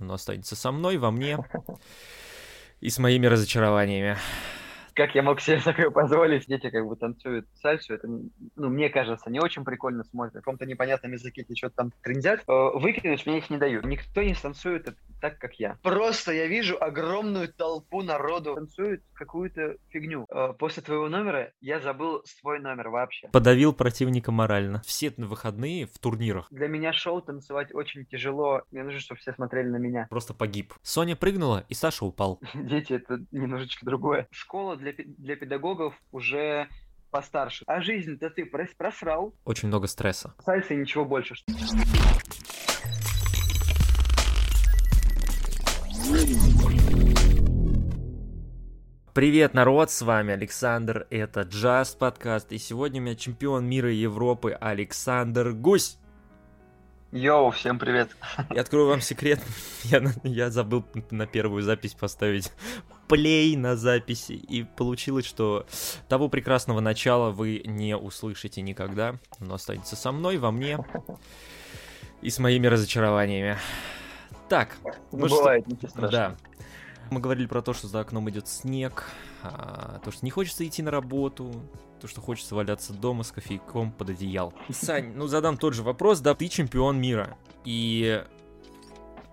но останется со мной, во мне и с моими разочарованиями как я мог себе такое позволить? Дети как бы танцуют сальсу, это, ну, мне кажется, не очень прикольно смотрят. В каком-то непонятном языке эти что-то там трендят. Э, выкинуть мне их не дают. Никто не танцует так, как я. Просто я вижу огромную толпу народу танцуют какую-то фигню. Э, после твоего номера я забыл свой номер вообще. Подавил противника морально. Все выходные в турнирах. Для меня шоу танцевать очень тяжело. Мне нужно, чтобы все смотрели на меня. Просто погиб. Соня прыгнула, и Саша упал. Дети, это немножечко другое. Школа для, для педагогов уже постарше. А жизнь-то ты просрал. Очень много стресса. Сальса и ничего больше. Привет, народ, с вами Александр, это Just подкаст, и сегодня у меня чемпион мира и Европы Александр Гусь. Йоу, всем привет. Я открою вам секрет, я, я забыл на первую запись поставить плей на записи, и получилось, что того прекрасного начала вы не услышите никогда, но останется со мной, во мне и с моими разочарованиями. Так, ну, бывает, что... ничего страшного. Да. Мы говорили про то, что за окном идет снег, а, то, что не хочется идти на работу, то, что хочется валяться дома с кофейком под одеял. Сань, ну задам тот же вопрос, да, ты чемпион мира, и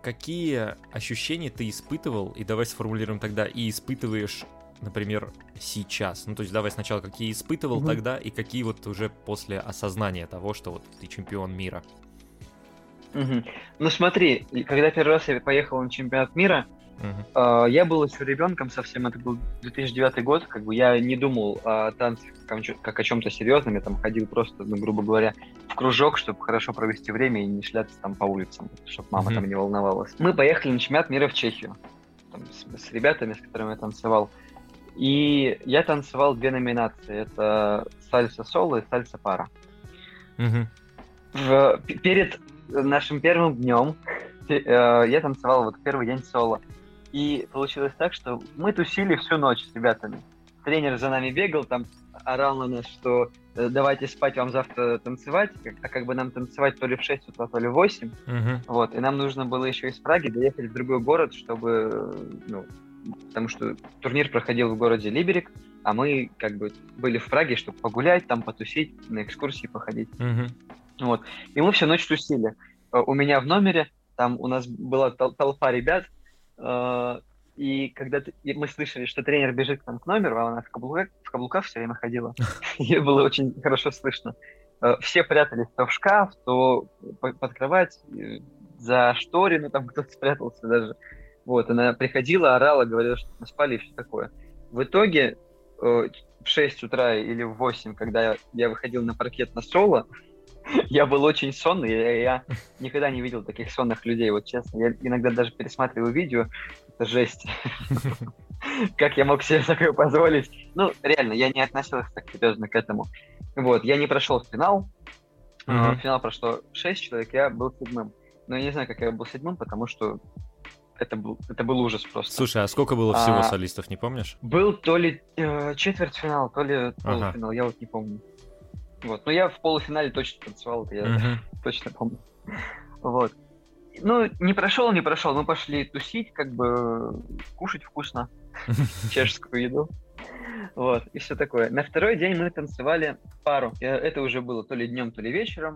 какие ощущения ты испытывал, и давай сформулируем тогда, и испытываешь, например, сейчас? Ну, то есть давай сначала, какие испытывал угу. тогда, и какие вот уже после осознания того, что вот ты чемпион мира? Угу. Ну смотри, когда первый раз я поехал на чемпионат мира, Uh-huh. Uh, я был еще ребенком совсем, это был 2009 год, как бы я не думал о танцах как, как о чем-то серьезном, я там ходил просто, ну, грубо говоря, в кружок, чтобы хорошо провести время и не шляться там по улицам, чтобы мама uh-huh. там не волновалась. Мы поехали на чемпионат мира в Чехию там, с, с ребятами, с которыми я танцевал. И я танцевал две номинации. Это сальса соло и сальса пара. Uh-huh. В, перед нашим первым днем э, я танцевал вот первый день соло. И получилось так, что мы тусили всю ночь с ребятами. Тренер за нами бегал, там орал на нас, что э, давайте спать, вам завтра танцевать, а как бы нам танцевать то ли в 6 утра, то ли в 8. Uh-huh. Вот, и нам нужно было еще из Праги доехать в другой город, чтобы, ну, потому что турнир проходил в городе Либерик, а мы как бы были в Праге, чтобы погулять, там потусить, на экскурсии походить. Uh-huh. Вот, и мы всю ночь тусили. Э, у меня в номере, там у нас была тол- толпа ребят, Э, и когда мы слышали, что тренер бежит к нам к номеру, а она в каблуках, в каблуках все время ходила, ее было очень хорошо слышно. Э, все прятались то в шкаф, то под кровать, э, за шторину, там кто-то спрятался даже. Вот, она приходила, орала, говорила, что мы спали и все такое. В итоге в 6 утра или в 8, когда я выходил на паркет на соло, я был очень сонный, я, я никогда не видел таких сонных людей, вот честно. Я иногда даже пересматриваю видео, это жесть. Как я мог себе такое позволить? Ну, реально, я не относился так серьезно к этому. Вот, я не прошел финал. Mm-hmm. Финал прошло 6 человек, я был седьмым. Но я не знаю, как я был седьмым, потому что это был, это был ужас просто. Слушай, а сколько было всего а, солистов, не помнишь? Был то ли э, четвертьфинал, то ли полуфинал, ага. я вот не помню. Вот. Но я в полуфинале точно танцевал, это я uh-huh. точно помню. Вот. Ну, не прошел, не прошел. Мы пошли тусить, как бы кушать вкусно чешскую еду. Вот, и все такое. На второй день мы танцевали пару. Это уже было то ли днем, то ли вечером.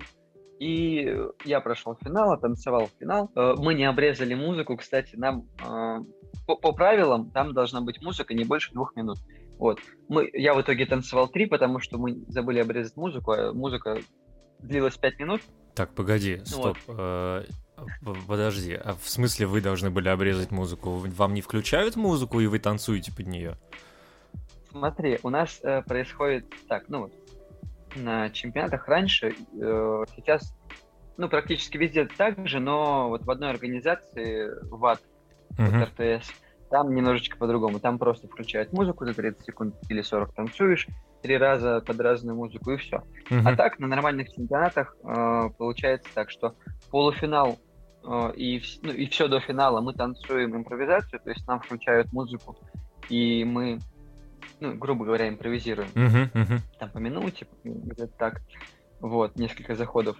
И я прошел финал, танцевал финал. Э, мы не обрезали музыку. Кстати, нам э, по, по правилам там должна быть музыка не больше двух минут. Вот. Мы, я в итоге танцевал три, потому что мы забыли обрезать музыку, а музыка длилась пять минут. Так, погоди, стоп. Вот. Э, подожди, а в смысле вы должны были обрезать музыку? Вам не включают музыку, и вы танцуете под нее? Смотри, у нас э, происходит так, ну вот, на чемпионатах раньше, э, сейчас, ну, практически везде так же, но вот в одной организации, ВАТ, uh-huh. РТС, там немножечко по-другому. Там просто включают музыку за 30 секунд или 40 танцуешь, три раза под разную музыку и все. Uh-huh. А так на нормальных чемпионатах э, получается так, что полуфинал э, и, ну, и все до финала мы танцуем импровизацию, то есть нам включают музыку, и мы, ну, грубо говоря, импровизируем. Uh-huh, uh-huh. Там по минуте, где-то так. Вот, несколько заходов.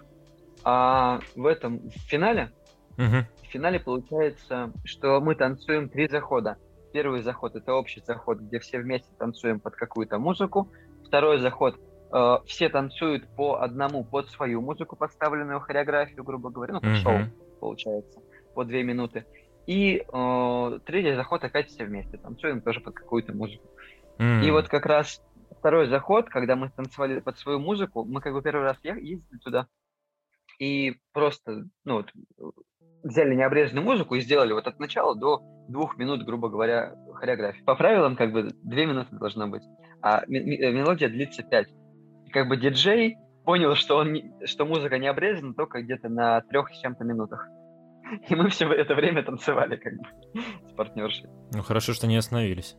А в этом в финале Угу. В финале получается, что мы танцуем три захода. Первый заход это общий заход, где все вместе танцуем под какую-то музыку. Второй заход э, все танцуют по одному под свою музыку, подставленную хореографию, грубо говоря, ну как mm-hmm. шоу получается, по две минуты. И э, третий заход опять все вместе танцуем тоже под какую-то музыку. Mm-hmm. И вот как раз второй заход, когда мы танцевали под свою музыку, мы как бы первый раз ездили туда и просто, ну вот, взяли необрезанную музыку и сделали вот от начала до двух минут, грубо говоря, хореографии. По правилам, как бы, две минуты должно быть, а мелодия длится пять. Как бы диджей понял, что, он, что музыка не обрезана только где-то на трех с чем-то минутах. И мы все это время танцевали, как бы, с партнершей. Ну, хорошо, что не остановились.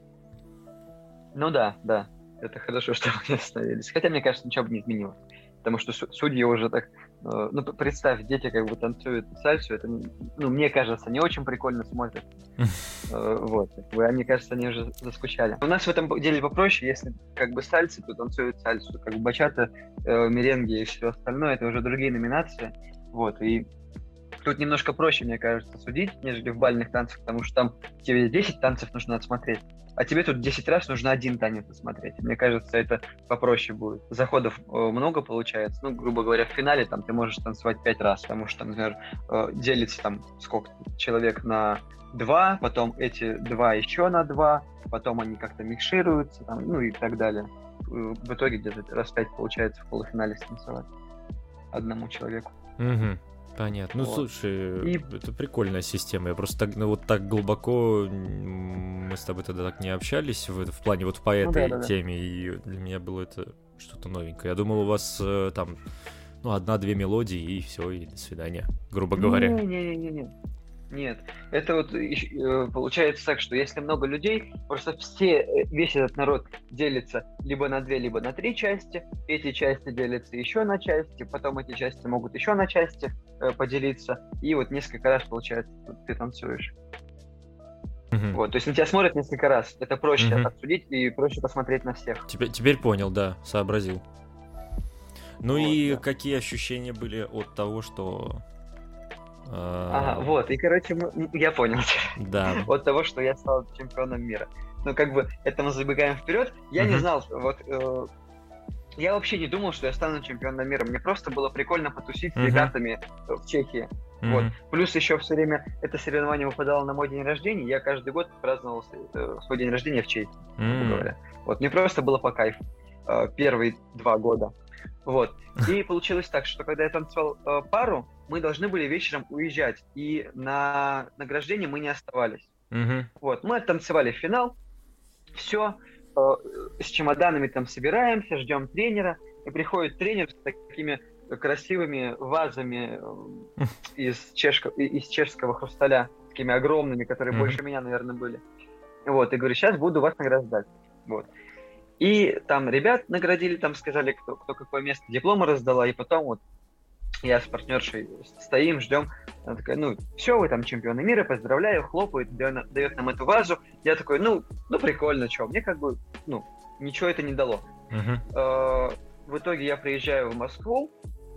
Ну да, да. Это хорошо, что мы не остановились. Хотя, мне кажется, ничего бы не изменилось потому что судьи уже так, э, ну, представь, дети как бы танцуют сальсу, это, ну, мне кажется, не очень прикольно смотрят. Э, вот, как бы, они, кажется, они уже заскучали. У нас в этом деле попроще, если как бы сальсы, то танцуют сальсу, как бы бачата, э, меренги и все остальное, это уже другие номинации, вот, и Тут немножко проще, мне кажется, судить, нежели в бальных танцах, потому что там тебе 10 танцев нужно отсмотреть а тебе тут 10 раз нужно один танец посмотреть. Мне кажется, это попроще будет. Заходов э, много получается. Ну, грубо говоря, в финале там ты можешь танцевать 5 раз, потому что, например, э, делится там сколько человек на два, потом эти два еще на два, потом они как-то микшируются, там, ну и так далее. Э, в итоге где-то раз пять получается в полуфинале станцевать одному человеку. Угу. Понятно. Ну, вот. слушай, и... это прикольная система. Я просто так, ну, вот так глубоко мы с тобой тогда так не общались в, в плане вот по ну этой ну, да, да, теме, да. и для меня было это что-то новенькое. Я думал, у вас э, там ну, одна-две мелодии, и все, и до свидания, грубо говоря. Не-не-не-не. Нет, это вот э, получается так, что если много людей, просто все, э, весь этот народ делится либо на две, либо на три части, эти части делятся еще на части, потом эти части могут еще на части э, поделиться, и вот несколько раз, получается, ты танцуешь. Mm-hmm. Вот, то есть на тебя смотрят несколько раз, это проще mm-hmm. отсудить и проще посмотреть на всех. Теперь, теперь понял, да, сообразил. Ну вот, и да. какие ощущения были от того, что Ага, вот, и, короче, мы, я понял. Да. От того, что я стал чемпионом мира. Ну, как бы, это мы забегаем вперед. Я не знал, вот, э, я вообще не думал, что я стану чемпионом мира. Мне просто было прикольно потусить с ребятами в Чехии. Вот. Плюс еще все время это соревнование выпадало на мой день рождения. Я каждый год праздновал э, свой день рождения в Чехии, говоря. Вот, мне просто было по кайфу. Э, первые два года. Вот. И получилось так, что когда я танцевал э, пару, мы должны были вечером уезжать, и на награждение мы не оставались. Угу. Вот, мы танцевали финал, все, э, с чемоданами там собираемся, ждем тренера, и приходит тренер с такими красивыми вазами э, из, чешко, из чешского хрусталя, такими огромными, которые mm больше меня, наверное, были. Вот, и говорю, сейчас буду вас награждать. Вот. И там ребят наградили, там сказали, кто, кто какое место диплома раздала, и потом вот я с партнершей стоим, ждем. Она такая, ну, все, вы там чемпионы мира, поздравляю, хлопает, дает нам эту вазу. Я такой, ну, ну прикольно, что, мне как бы, ну, ничего это не дало. Uh-huh. В итоге я приезжаю в Москву,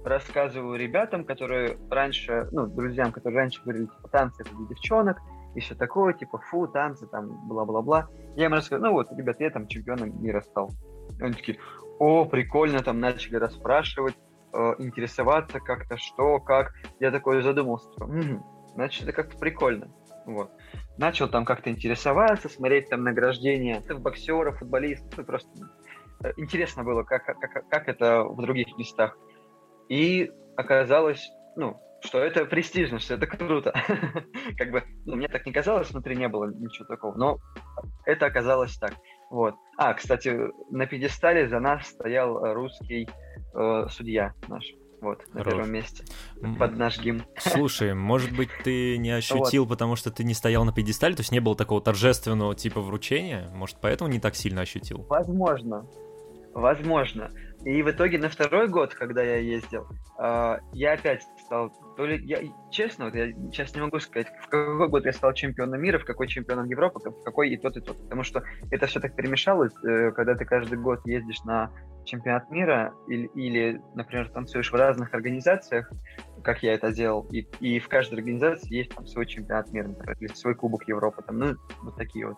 рассказываю ребятам, которые раньше, ну, друзьям, которые раньше говорили, типа, танцы это для девчонок, и все такое, типа, фу, танцы, там, бла-бла-бла. Я им рассказываю, ну вот, ребят, я там чемпионом мира стал. И они такие, о, прикольно, там начали расспрашивать, э, интересоваться как-то, что, как. Я такой задумался, типа, м-м, значит, это как-то прикольно. Вот. Начал там как-то интересоваться, смотреть там награждения боксеров, футболистов, и просто э, интересно было, как, как, как это в других местах. И оказалось, ну, что это престижно, что это круто. как бы, ну, мне так не казалось, внутри не было ничего такого, но это оказалось так. Вот. А, кстати, на пьедестале за нас стоял русский э, судья наш. Вот, на Рот. первом месте. Под наш гимн. Слушай, может быть, ты не ощутил, вот. потому что ты не стоял на пьедестале, то есть не было такого торжественного типа вручения? Может, поэтому не так сильно ощутил? Возможно. Возможно. И в итоге на второй год, когда я ездил, э, я опять стал, то ли я, честно, вот я сейчас не могу сказать, в какой год я стал чемпионом мира, в какой чемпионом Европы, в какой и тот, и тот. Потому что это все так перемешалось, э, когда ты каждый год ездишь на чемпионат мира или, или, например, танцуешь в разных организациях, как я это делал. И, и в каждой организации есть там свой чемпионат мира, например, или свой Кубок Европы, там, ну, вот такие вот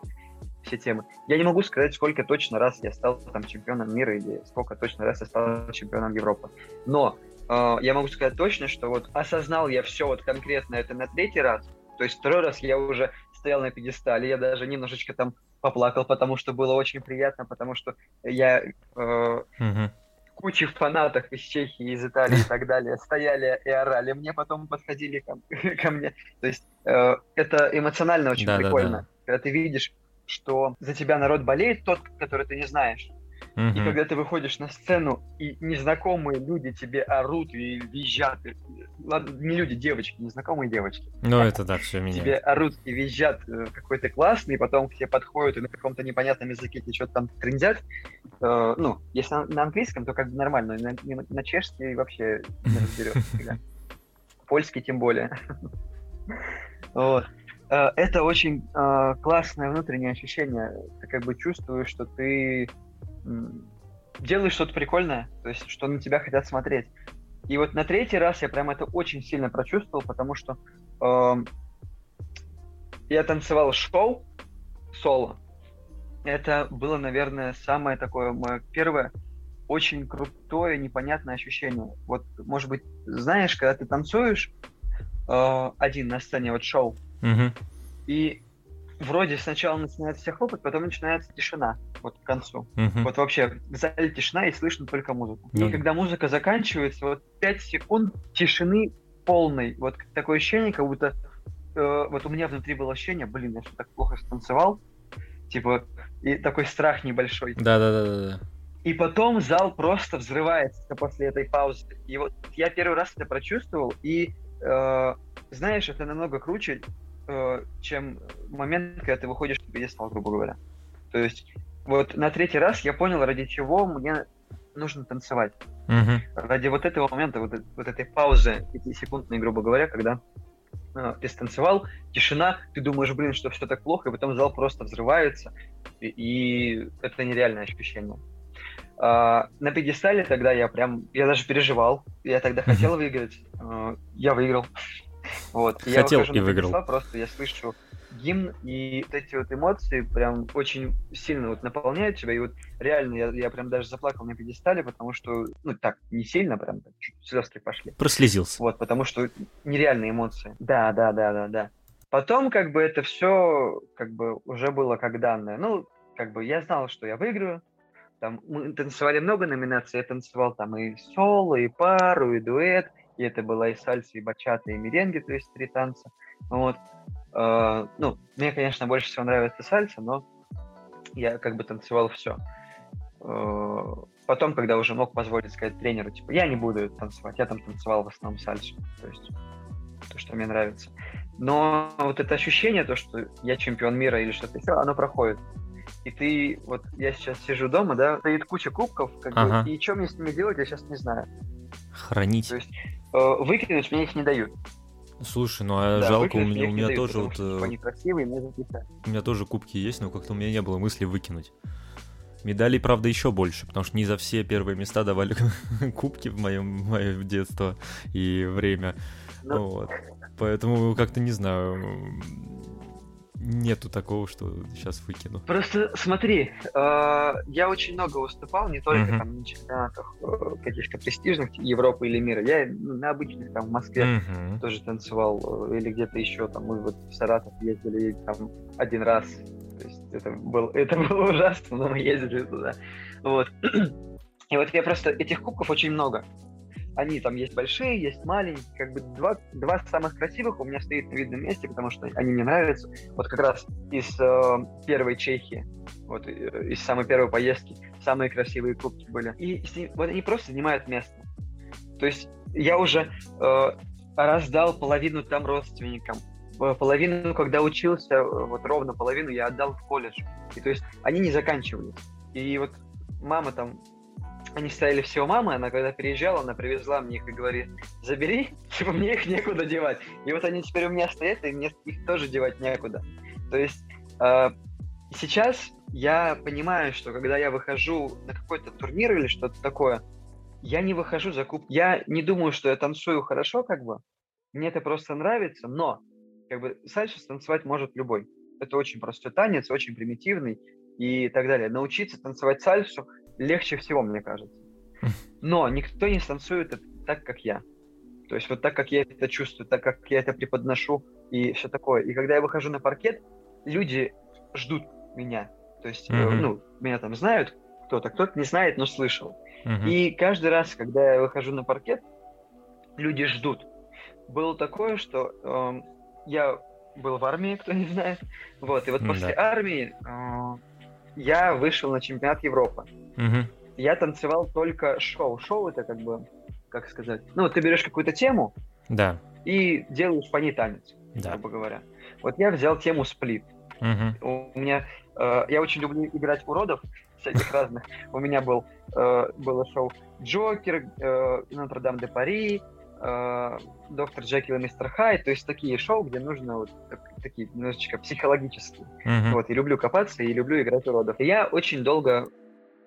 все темы. Я не могу сказать, сколько точно раз я стал там чемпионом мира или сколько точно раз я стал чемпионом Европы. Но я могу сказать точно, что вот осознал я все вот конкретно это на третий раз. То есть второй раз я уже стоял на пьедестале, я даже немножечко там поплакал, потому что было очень приятно, потому что я э, uh-huh. куча фанатов из Чехии, из Италии и так далее стояли и орали. Мне потом подходили ко, ко мне. То есть э, это эмоционально очень да, прикольно, да, да. когда ты видишь что за тебя народ болеет, тот, который ты не знаешь. Mm-hmm. И когда ты выходишь на сцену, и незнакомые люди тебе орут и визжат, ладно, не люди, девочки, незнакомые девочки. Ну, это да, все меня. Тебе орут и визжат э, какой то классный, и потом к тебе подходят и на каком-то непонятном языке тебе что-то там трендят. Э, ну, если на, на английском, то как бы нормально, на, на, на чешский вообще не разберешься. Польский тем более. Вот. Э, это очень э, классное внутреннее ощущение. Ты как бы чувствуешь, что ты делаешь что-то прикольное, то есть что на тебя хотят смотреть. И вот на третий раз я прям это очень сильно прочувствовал, потому что э, я танцевал шоу соло. Это было, наверное, самое такое мое первое очень крутое, непонятное ощущение. Вот, может быть, знаешь, когда ты танцуешь э, один на сцене, вот шоу, Угу. И вроде сначала начинается все хлопать, потом начинается тишина, вот к концу. Угу. Вот вообще в зале тишина и слышно только музыку. Ну. И когда музыка заканчивается, вот 5 секунд тишины полной. Вот такое ощущение, как будто э, вот у меня внутри было ощущение, блин, я что так плохо станцевал, типа, и такой страх небольшой. Да-да-да. И потом зал просто взрывается после этой паузы. И вот я первый раз это прочувствовал, и э, знаешь, это намного круче, чем момент, когда ты выходишь на пьедестал, грубо говоря. То есть вот на третий раз я понял, ради чего мне нужно танцевать. Uh-huh. Ради вот этого момента, вот, вот этой паузы, пятисекундной, грубо говоря, когда э, ты станцевал, тишина, ты думаешь, блин, что все так плохо, и потом зал просто взрывается, и, и это нереальное ощущение. Uh, на пьедестале тогда я прям, я даже переживал, я тогда хотел выиграть, uh, я выиграл. Вот. Хотел я и выиграл. Просто я слышу гимн, и вот эти вот эмоции прям очень сильно вот наполняют тебя, и вот реально я, я прям даже заплакал на пьедестале, потому что, ну так, не сильно, прям так, слезки пошли. Прослезился. Вот, потому что нереальные эмоции. Да, да, да, да, да. Потом как бы это все как бы уже было как данное. Ну, как бы я знал, что я выиграю, там мы танцевали много номинаций, я танцевал там и соло, и пару, и дуэт, и это была и сальса, и бачата, и меренги, то есть три танца. Вот. Э, ну, мне, конечно, больше всего нравится сальса, но я как бы танцевал все. Э, потом, когда уже мог позволить сказать тренеру, типа, я не буду танцевать, я там танцевал в основном сальсу, то есть то, что мне нравится. Но вот это ощущение, то, что я чемпион мира или что-то еще, оно проходит. И ты, вот я сейчас сижу дома, да, стоит куча кубков, как ага. бы, и что мне с ними делать, я сейчас не знаю. Хранить. То есть выкинуть мне их не дают. Слушай, ну а да, жалко, у меня, у меня дают, тоже вот... Что, э, они красивые, мне У меня тоже кубки есть, но как-то у меня не было мысли выкинуть. Медалей, правда, еще больше, потому что не за все первые места давали кубки в моем мое детство и время. Ну... Вот. Поэтому как-то не знаю нету такого, что сейчас выкину. Просто смотри, э, я очень много выступал, не только uh-huh. там на чемпионатах э, каких-то престижных Европы или мира. Я на обычных там в Москве uh-huh. тоже танцевал э, или где-то еще там мы вот в Саратов ездили там один раз. То есть это, был, это было ужасно, но мы ездили туда. Вот. И вот я просто этих кубков очень много. Они там есть большие, есть маленькие, как бы два, два самых красивых у меня стоит на видном месте, потому что они мне нравятся. Вот как раз из э, первой Чехии, вот э, из самой первой поездки, самые красивые кубки были. И вот они просто занимают место. То есть я уже э, раздал половину там родственникам, э, половину, когда учился, э, вот ровно половину я отдал в колледж. И то есть они не заканчивались. И вот мама там они стояли все у мамы, она когда переезжала, она привезла мне их и говорит, забери, типа мне их некуда девать. И вот они теперь у меня стоят, и мне их тоже девать некуда. То есть э, сейчас я понимаю, что когда я выхожу на какой-то турнир или что-то такое, я не выхожу за куб. Я не думаю, что я танцую хорошо, как бы. Мне это просто нравится, но как бы сальсу танцевать может любой. Это очень простой танец, очень примитивный и так далее. Научиться танцевать сальсу легче всего, мне кажется. Но никто не танцует это так, как я. То есть вот так, как я это чувствую, так, как я это преподношу и все такое. И когда я выхожу на паркет, люди ждут меня. То есть, mm-hmm. ну, меня там знают кто-то, кто-то не знает, но слышал. Mm-hmm. И каждый раз, когда я выхожу на паркет, люди ждут. Было такое, что э, я был в армии, кто не знает. Вот, и вот mm-hmm. после армии э, я вышел на чемпионат Европы. Mm-hmm. Я танцевал только шоу. Шоу это как бы, как сказать, ну, вот ты берешь какую-то тему, да. и делаешь по ней танец, да. грубо говоря. Вот я взял тему сплит. Угу. У меня э, я очень люблю играть уродов всяких разных. У меня был э, было шоу Джокер, э, Нотр-Дам де Пари, э, Доктор Джекил и Мистер Хай, то есть такие шоу, где нужно вот так, такие немножечко психологические. Uh-huh. Вот, и люблю копаться, и люблю играть уродов. И я очень долго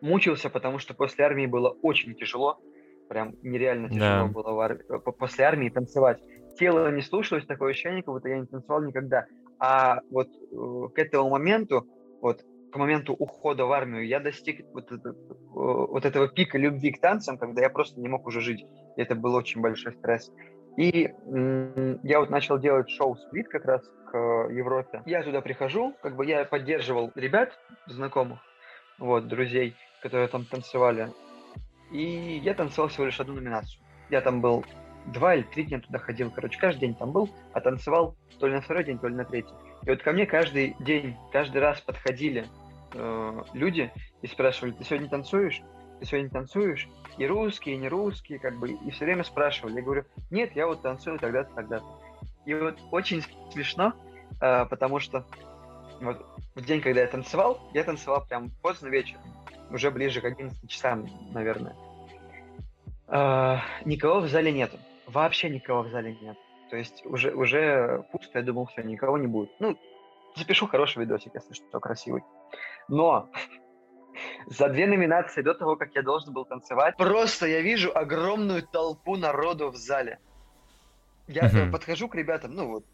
мучился, потому что после армии было очень тяжело, прям нереально тяжело yeah. было в ар... после армии танцевать. Тело не слушалось, такое ощущение, как будто я не танцевал никогда. А вот э, к этому моменту, вот к моменту ухода в армию, я достиг вот, это, э, вот этого пика любви к танцам, когда я просто не мог уже жить. Это был очень большой стресс. И я вот начал делать шоу «Сплит» как раз к Европе. Я туда прихожу, как бы я поддерживал ребят, знакомых, вот, друзей, которые там танцевали. И я танцевал всего лишь одну номинацию. Я там был два или три дня туда ходил, короче, каждый день там был, а танцевал то ли на второй день, то ли на третий. И вот ко мне каждый день, каждый раз подходили э, люди и спрашивали, ты сегодня танцуешь? Ты сегодня танцуешь? И русские, и не русские, как бы, и все время спрашивали. Я говорю, нет, я вот танцую тогда-то, тогда-то. И вот очень смешно, э, потому что вот в день, когда я танцевал, я танцевал прям поздно вечером, уже ближе к 11 часам, наверное. Э, никого в зале нету. Вообще никого в зале нет. То есть уже, уже пусто, я думал, все, никого не будет. Ну, запишу хороший видосик, если что, красивый. Но за две номинации до того, как я должен был танцевать, просто я вижу огромную толпу народу в зале. Я uh-huh. подхожу к ребятам, ну вот,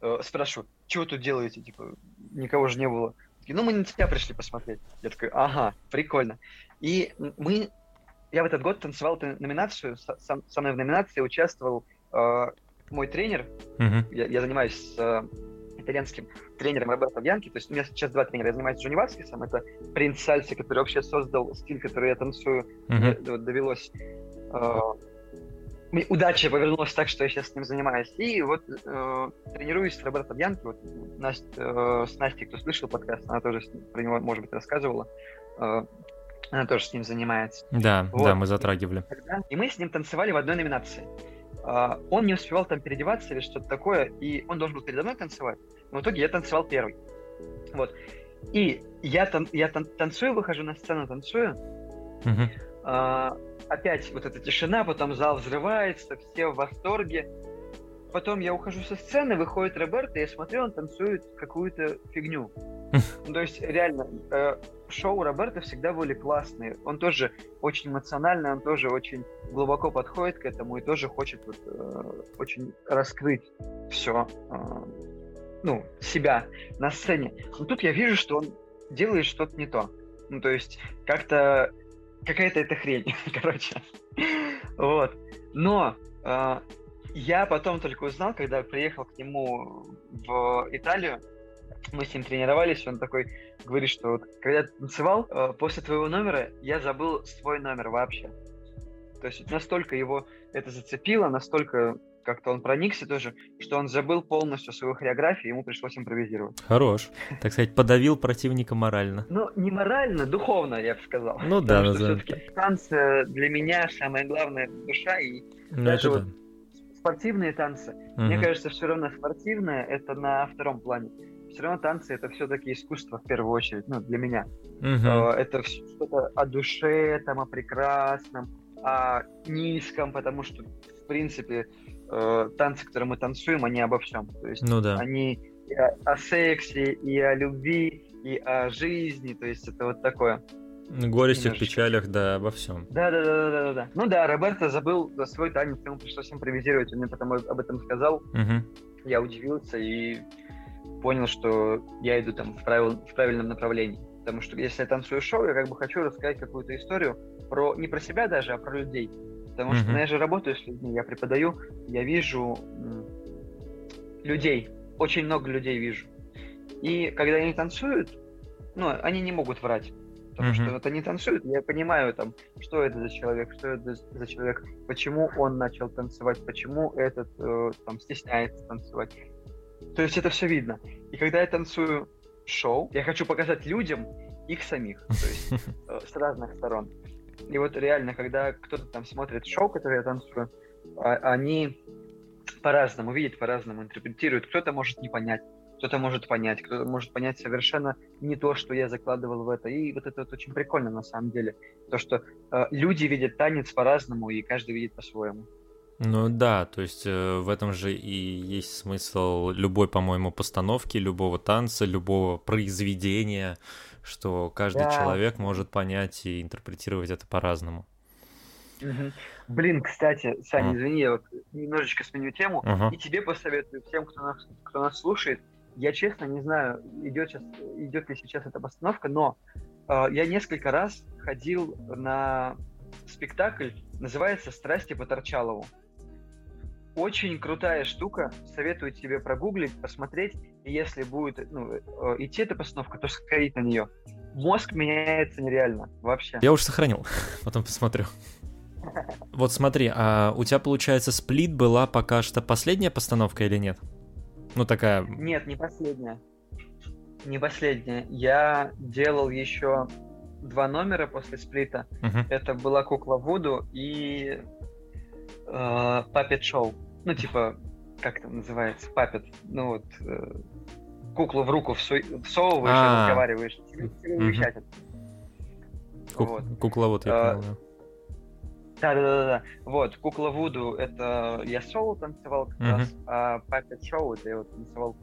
э, спрашиваю, что вы тут делаете, типа, никого же не было. Такие, ну, мы на тебя пришли посмотреть. Я такой, ага, прикольно. И мы, я в этот год танцевал эту номинацию, со, со мной в номинации участвовал э, мой тренер, uh-huh. я, я занимаюсь с э, итальянским тренером Роберто Бьянки, то есть у меня сейчас два тренера, я занимаюсь Джонни Васкисом, это принц сальси, который вообще создал стиль, который я танцую, вот, довелось э, мне удача повернулась так, что я сейчас с ним занимаюсь. И вот э, тренируюсь с Роберто Бьянки. Вот Настя, э, с Настей, кто слышал подкаст, она тоже про него, может быть, рассказывала. Э, она тоже с ним занимается. Да, вот. да, мы затрагивали. И мы с ним танцевали в одной номинации. Uh, он не успевал там переодеваться или что-то такое, и он должен был передо мной танцевать. Но в итоге я танцевал первый. Вот. И я, тан я тан танцую, выхожу на сцену, танцую. Uh-huh. Uh, опять вот эта тишина, потом зал взрывается, все в восторге. Потом я ухожу со сцены, выходит Роберто, и я смотрю, он танцует какую-то фигню. Ну, то есть, реально, э, шоу Роберта всегда были классные. Он тоже очень эмоциональный, он тоже очень глубоко подходит к этому и тоже хочет вот, э, очень раскрыть все, э, ну, себя на сцене. Но тут я вижу, что он делает что-то не то. Ну, то есть, как-то какая-то это хрень, короче. вот. Но э, я потом только узнал, когда приехал к нему в Италию, мы с ним тренировались, он такой говорит, что вот, когда я танцевал, э, после твоего номера я забыл свой номер вообще. То есть настолько его это зацепило, настолько как-то он проникся тоже, что он забыл полностью свою хореографию, ему пришлось импровизировать. Хорош. Так сказать, подавил противника морально. Ну, не морально, духовно, я бы сказал. Ну да, назовем все-таки танцы для меня самое главное душа и ну, даже вот да спортивные танцы, uh-huh. мне кажется, все равно спортивное это на втором плане. Все равно танцы это все-таки искусство в первую очередь, ну, для меня. Uh-huh. Это что-то о душе, там, о прекрасном, о низком, потому что, в принципе, э, танцы, которые мы танцуем, они обо всем. То есть ну, да. они и о, о сексе, и о любви, и о жизни, то есть это вот такое. Горестях, печалях, да, обо всем. Да, да, да, да, да, да. Ну да, Роберто забыл свой танец, ему пришлось импровизировать, он мне потом об этом сказал. Угу. Я удивился и понял, что я иду там в, правил, в правильном направлении. Потому что если я танцую шоу, я как бы хочу рассказать какую-то историю про не про себя даже, а про людей. Потому что mm-hmm. ну, я же работаю с людьми, я преподаю, я вижу людей, очень много людей вижу. И когда они танцуют, ну, они не могут врать. Потому mm-hmm. что вот они танцуют, я понимаю там, что это за человек, что это за человек, почему он начал танцевать, почему этот э, там стесняется танцевать. То есть это все видно. И когда я танцую шоу, я хочу показать людям их самих, то есть э, с разных сторон. И вот реально, когда кто-то там смотрит шоу, которое я танцую, а, они по-разному видят, по-разному интерпретируют. Кто-то может не понять, кто-то может понять, кто-то может понять совершенно не то, что я закладывал в это. И вот это вот очень прикольно на самом деле. То, что э, люди видят танец по-разному, и каждый видит по-своему. Ну да, то есть э, в этом же и есть смысл любой, по-моему, постановки, любого танца, любого произведения, что каждый да. человек может понять и интерпретировать это по-разному. Угу. Блин, кстати, Саня, uh. извини, я вот немножечко сменю тему, uh-huh. и тебе посоветую всем, кто нас, кто нас слушает. Я честно не знаю, идет, сейчас, идет ли сейчас эта постановка, но э, я несколько раз ходил на спектакль, называется «Страсти по Торчалову». Очень крутая штука, советую тебе прогуглить, посмотреть, и если будет ну, э, идти эта постановка, то сходить на нее. Мозг меняется нереально, вообще. Я уже сохранил, потом посмотрю. Вот смотри, а у тебя, получается, сплит была пока что последняя постановка или нет? Ну, такая... Нет, не последняя. Не последняя. Я делал еще два номера после сплита. Uh-huh. Это была кукла Вуду и э, Папет Шоу. Ну, типа, как это называется? Папет. Ну вот, э, куклу в руку всу- всовываешь и разговариваешь. Вот. Кукла вот, я а, понял, да. Да, да, да, Вот, кукла Вуду это я соло танцевал как uh-huh. раз, а Папет Шоу это я вот танцевал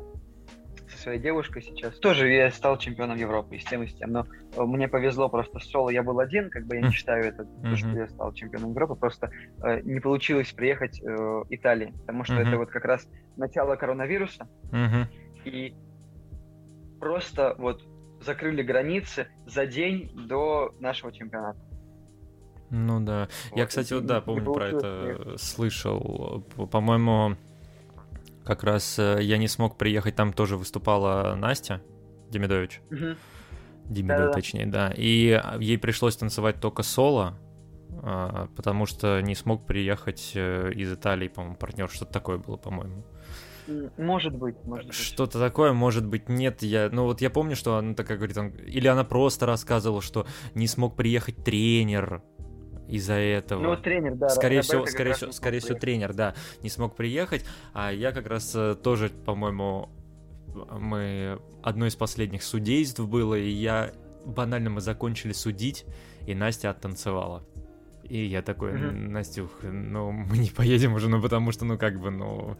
со своей девушкой сейчас. Тоже я стал чемпионом Европы и с тем, и с тем. Но э, мне повезло просто соло. Я был один, как бы я не считаю это, то, что я стал чемпионом Европы. Просто э, не получилось приехать э, Италии, потому что это вот как раз начало коронавируса. И просто вот закрыли границы за день до нашего чемпионата. Ну да. Вот, Я, кстати, вот да, помню про это слышал. По-моему, как раз э, я не смог приехать, там тоже выступала Настя Демидович. Угу. Демидович, точнее, да. И ей пришлось танцевать только соло, а, потому что не смог приехать э, из Италии, по-моему, партнер. Что-то такое было, по-моему. Может быть, может быть. Что-то такое, может быть, нет. Я, ну вот я помню, что она такая говорит, он, или она просто рассказывала, что не смог приехать тренер из-за этого. Ну, тренер, да. Скорее всего, скорее всего, скорее всего, тренер, да, не смог приехать. А я как раз э, тоже, по-моему, мы одно из последних судейств было, и я банально мы закончили судить, и Настя оттанцевала. И я такой, mm-hmm. Настюх, ну мы не поедем уже, ну потому что, ну как бы, ну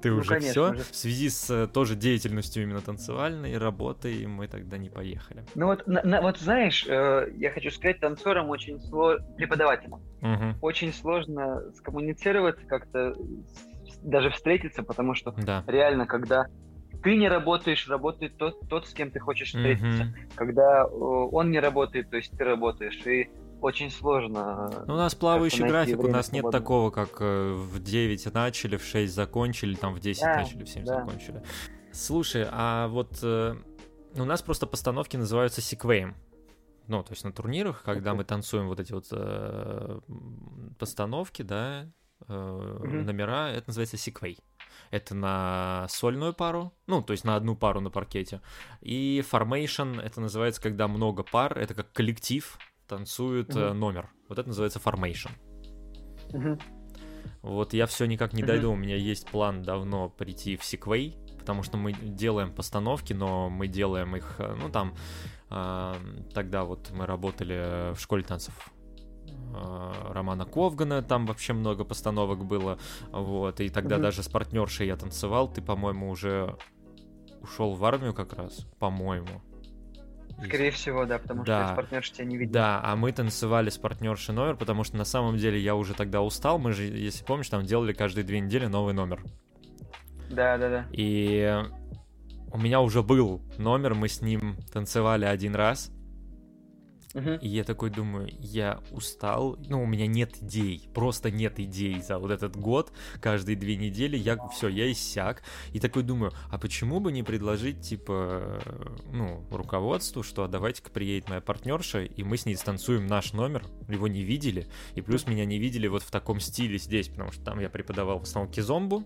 ты ну, уже все. В связи с тоже деятельностью именно танцевальной работой мы тогда не поехали. Ну вот, на, на, вот знаешь, э, я хочу сказать, танцорам очень сложно, преподавателям, угу. очень сложно скоммуницировать как-то, даже встретиться, потому что да. реально, когда ты не работаешь, работает тот, тот, с кем ты хочешь встретиться. mm Когда э, он не работает, то есть ты работаешь. И очень сложно. Ну, у нас плавающий график, у нас нет такого, как э, в 9 начали, в 6 закончили, там в 10 да, начали, в 7 да. закончили. Слушай, а вот э, у нас просто постановки называются секвеем. Ну, то есть на турнирах, когда мы танцуем вот эти вот э, постановки, да, э, угу. номера, это называется секвей. Это на сольную пару, ну, то есть на одну пару на паркете. И formation, это называется, когда много пар, это как коллектив, танцует угу. номер. Вот это называется formation. Угу. Вот я все никак не дойду. У меня есть план давно прийти в Sequay, потому что мы делаем постановки, но мы делаем их, э, ну там, э, тогда вот мы работали в школе танцев э, Романа Ковгана, там вообще много постановок было, вот, и тогда mm даже с партнершей я танцевал, ты, по-моему, уже ушел в армию как раз, по-моему. Скорее всего, да, потому да. что партнерша тебя не видит. Да, а мы танцевали с партнершей номер, потому что на самом деле я уже тогда устал. Мы же, если помнишь, там делали каждые две недели новый номер. Да, да, да. И у меня уже был номер, мы с ним танцевали один раз. И я такой думаю, я устал, ну, у меня нет идей, просто нет идей за вот этот год, каждые две недели, я, все, я иссяк, и такой думаю, а почему бы не предложить, типа, ну, руководству, что а давайте-ка приедет моя партнерша, и мы с ней станцуем наш номер, его не видели, и плюс меня не видели вот в таком стиле здесь, потому что там я преподавал в основном кизомбу,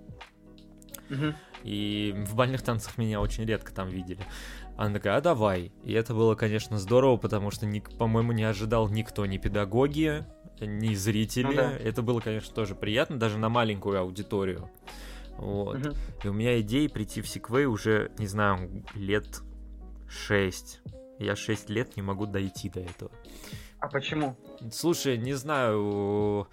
uh-huh. И в бальных танцах меня очень редко там видели. Она такая, а давай. И это было, конечно, здорово, потому что, по-моему, не ожидал никто, ни педагоги, ни зрители. Ну, да. Это было, конечно, тоже приятно, даже на маленькую аудиторию. Вот. Угу. И у меня идея прийти в Секвей уже, не знаю, лет 6. Я 6 лет не могу дойти до этого. А почему? Слушай, не знаю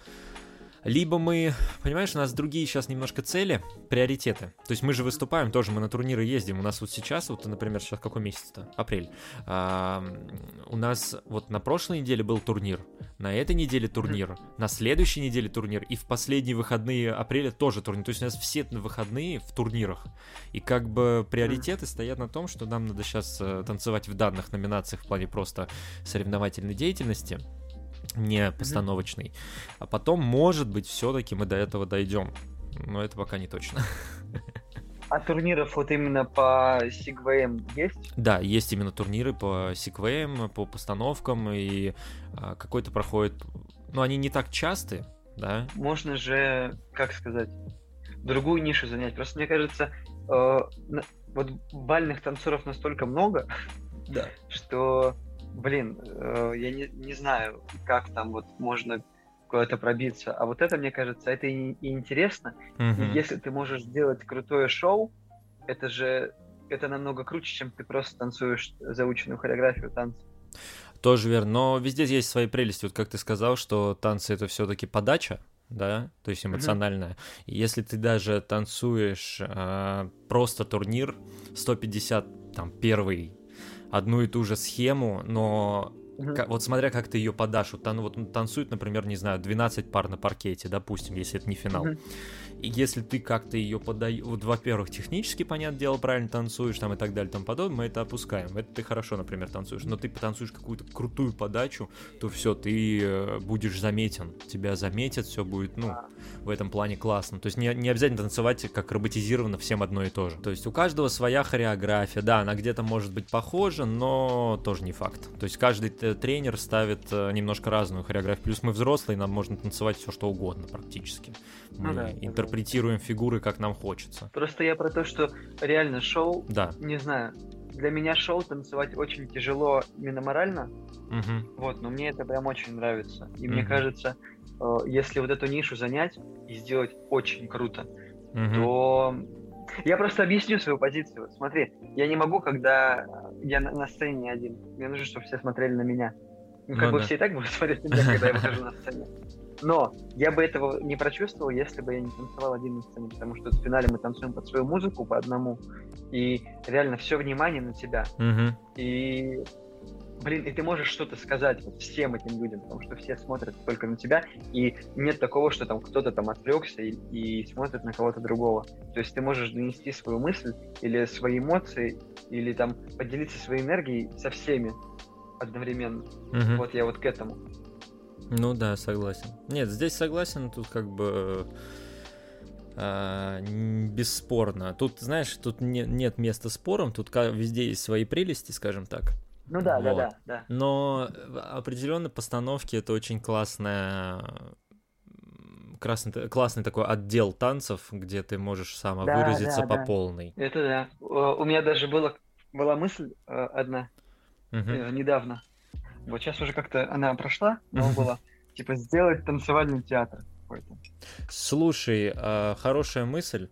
либо мы, понимаешь, у нас другие сейчас немножко цели, приоритеты. То есть мы же выступаем тоже, мы на турниры ездим. У нас вот сейчас, вот, например, сейчас какой месяц-то? Апрель. А, у нас вот на прошлой неделе был турнир, на этой неделе турнир, на следующей неделе турнир, и в последние выходные апреля тоже турнир. То есть у нас все выходные в турнирах. И как бы приоритеты стоят на том, что нам надо сейчас э, танцевать в данных номинациях в плане просто соревновательной деятельности не постановочный. А потом, может быть, все-таки мы до этого дойдем. Но это пока не точно. А турниров вот именно по сигвеям есть? Да, есть именно турниры по сигвеям, по постановкам, и а, какой-то проходит... Ну, они не так часты, да? Можно же, как сказать, другую нишу занять. Просто мне кажется, э, вот бальных танцоров настолько много, да. что блин, э, я не, не знаю, как там вот можно куда-то пробиться. А вот это, мне кажется, это и, и интересно. Mm-hmm. И если ты можешь сделать крутое шоу, это же это намного круче, чем ты просто танцуешь заученную хореографию танца. Тоже верно. Но везде есть свои прелести. Вот как ты сказал, что танцы это все-таки подача, да, то есть эмоциональная. Mm-hmm. Если ты даже танцуешь э, просто турнир 150 там первый одну и ту же схему, но Угу. Вот смотря как ты ее подашь, вот, тан, вот танцуют, например, не знаю, 12 пар на паркете, допустим, если это не финал. Угу. И если ты как-то ее подаешь, вот, во-первых, технически, понятное дело, правильно танцуешь там и так далее, там подобное, мы это опускаем. Это ты хорошо, например, танцуешь. Но ты потанцуешь какую-то крутую подачу, то все, ты э, будешь заметен. Тебя заметят, все будет, ну, в этом плане классно. То есть не, не обязательно танцевать как роботизированно всем одно и то же. То есть у каждого своя хореография. Да, она где-то может быть похожа, но тоже не факт. То есть каждый тренер ставит э, немножко разную хореографию. Плюс мы взрослые, нам можно танцевать все что угодно практически. Мы ну, да, интерпретируем да. фигуры, как нам хочется. Просто я про то, что реально шоу, да. не знаю, для меня шоу танцевать очень тяжело именно морально. Угу. Вот, но мне это прям очень нравится. И угу. мне кажется, э, если вот эту нишу занять и сделать очень круто, угу. то я просто объясню свою позицию. Смотри, я не могу, когда я на, на сцене один. Мне нужно, чтобы все смотрели на меня. Ну, как ну, бы да. все и так будут смотреть на меня, когда я выхожу на сцене. Но я бы этого не прочувствовал, если бы я не танцевал один на сцене, потому что в финале мы танцуем под свою музыку по одному, и реально все внимание на тебя. Угу. И блин, и ты можешь что-то сказать вот всем этим людям, потому что все смотрят только на тебя, и нет такого, что там кто-то там отвлекся и, и смотрит на кого-то другого. То есть ты можешь донести свою мысль или свои эмоции, или там поделиться своей энергией со всеми одновременно. Угу. Вот я вот к этому. Ну да, согласен. Нет, здесь согласен, тут как бы а, бесспорно. Тут, знаешь, тут не, нет места спорам, тут везде есть свои прелести, скажем так. Ну да, вот. да, да, да. Но определенные постановки это очень классная красный, классный такой отдел танцев, где ты можешь сама да, выразиться да, по да. полной. Это да. У меня даже было, была мысль э, одна угу. недавно. Вот сейчас уже как-то она прошла, но была типа сделать танцевальный театр какой-то. Слушай, а, хорошая мысль.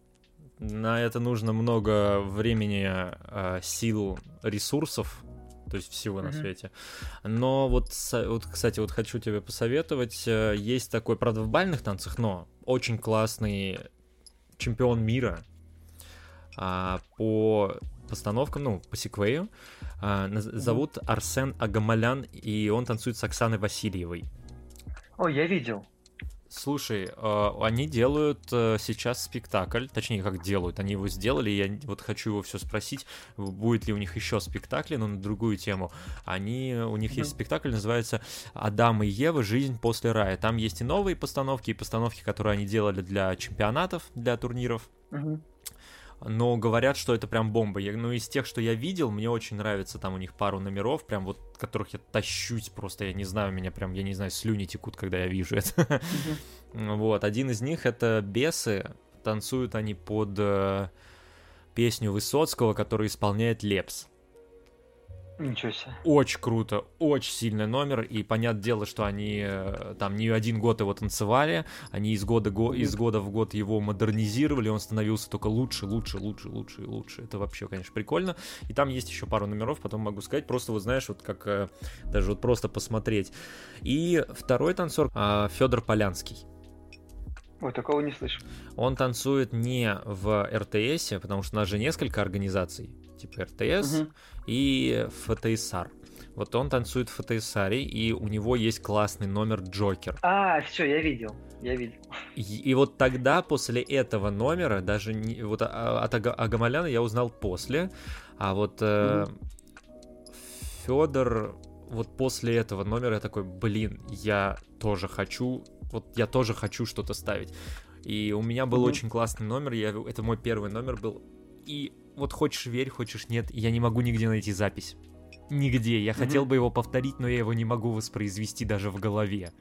На это нужно много времени, а, сил, ресурсов, то есть всего mm-hmm. на свете. Но вот, вот, кстати, вот хочу тебе посоветовать. Э, есть такой, правда, в бальных танцах, но очень классный чемпион мира а, по постановкам, ну, по секвею. А, зовут Арсен Агамалян, и он танцует с Оксаной Васильевой. О, я видел. Слушай, э, они делают э, сейчас спектакль, точнее, как делают, они его сделали, я вот хочу его все спросить, будет ли у них еще спектакли, но на другую тему. Они, у них есть спектакль, называется «Адам и Ева. Жизнь после рая». Там есть и новые постановки, и постановки, которые они делали для чемпионатов, для турниров. Mm-hmm но говорят, что это прям бомба. Я, ну, из тех, что я видел, мне очень нравится там у них пару номеров, прям вот, которых я тащусь просто, я не знаю, меня прям, я не знаю, слюни текут, когда я вижу это. Вот, один из них это «Бесы», танцуют они под э, песню Высоцкого, которую исполняет Лепс. Ничего себе. Очень круто, очень сильный номер, и понятное дело, что они э, там не один год его танцевали, они из года, го, из года в год его модернизировали, он становился только лучше, лучше, лучше, лучше и лучше. Это вообще, конечно, прикольно. И там есть еще пару номеров, потом могу сказать, просто вот знаешь, вот как э, даже вот просто посмотреть. И второй танцор а, Федор Полянский. Ой, такого не слышу. Он танцует не в РТС, потому что у нас же несколько организаций типа РТС угу. и ФТСР. Вот он танцует в ФТСАре, и у него есть классный номер Джокер. А, все, я видел. Я видел. И, и вот тогда, после этого номера, даже не, вот а, от Агамаляна я узнал после, а вот э, Федор, вот после этого номера я такой, блин, я тоже хочу, вот я тоже хочу что-то ставить. И у меня был mm очень классный номер, я, это мой первый номер был, и вот хочешь верь, хочешь нет, я не могу нигде найти запись. Нигде. Я mm-hmm. хотел бы его повторить, но я его не могу воспроизвести даже в голове.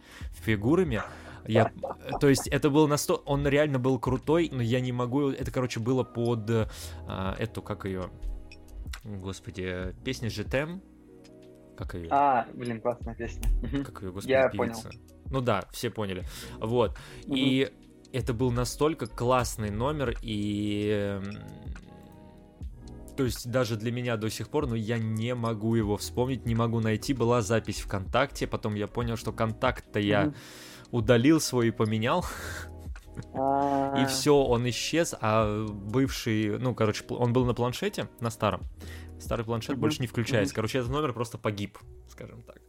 Фигурами я, то есть это был на сто, он реально был крутой, но я не могу, это, короче, было под а, эту, как ее, господи, песня Жетем, как ее? А, блин, классная песня. Как ее, господи, я певица. Понял. Ну да, все поняли. Вот. Угу. И это был настолько классный номер, и то есть даже для меня до сих пор, но я не могу его вспомнить, не могу найти. Была запись ВКонтакте, потом я понял, что контакт-то я удалил свой и поменял. И все, он исчез, а бывший, ну, короче, он был на планшете, на старом. Старый планшет больше не включается. Короче, этот номер просто погиб, скажем так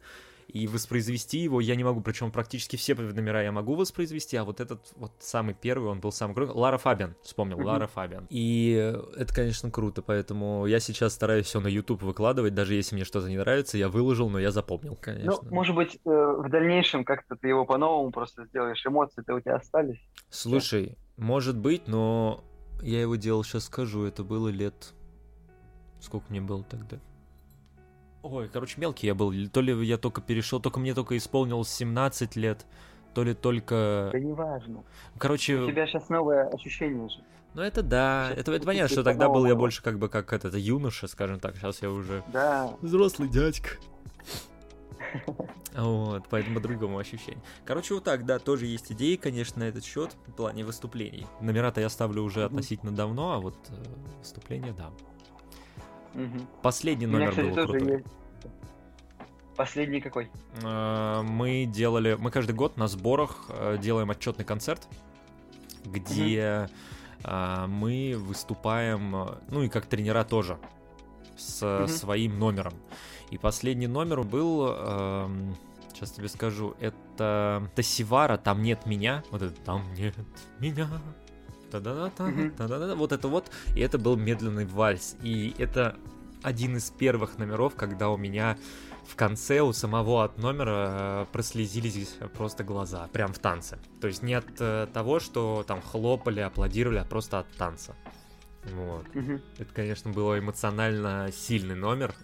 и воспроизвести его я не могу, причем практически все номера я могу воспроизвести, а вот этот вот самый первый, он был самый крутой. Лара Фабиан, вспомнил, Лара Фабиан. И это, конечно, круто, поэтому я сейчас стараюсь все на YouTube выкладывать, даже если мне что-то не нравится, я выложил, но я запомнил, конечно. Ну, может быть, э, в дальнейшем как-то ты его по-новому просто сделаешь, эмоции-то у тебя остались? Слушай, да. может быть, но я его делал, сейчас скажу, это было лет... Сколько мне было тогда? Ой, короче, мелкий я был. То ли я только перешел, только мне только исполнилось 17 лет, то ли только... Да неважно. Короче... У тебя сейчас новое ощущение же. Ну это да, это, это понятно, что тогда был я больше как бы как этот юноша, скажем так, сейчас я уже да. взрослый дядька. Вот, поэтому по-другому ощущение. Короче, вот так, да, тоже есть идеи, конечно, на этот счет в плане выступлений. Номера-то я ставлю уже относительно давно, а вот э, выступления, да. Угу. Последний номер меня, был крутой. Есть. Последний какой? Э, мы делали, мы каждый год на сборах э, делаем отчетный концерт, где угу. мы выступаем, ну и как тренера тоже, с угу. своим номером. И последний номер был, сейчас тебе скажу, это Тасивара, там нет меня, вот это там нет меня, та-да-да-та, вот это вот, и это был медленный вальс, и это один из первых номеров, когда у меня в конце у самого от номера э, прослезились просто глаза, прям в танце. То есть не от э, того, что там хлопали, аплодировали, а просто от танца. Вот. Угу. Это, конечно, было эмоционально сильный номер.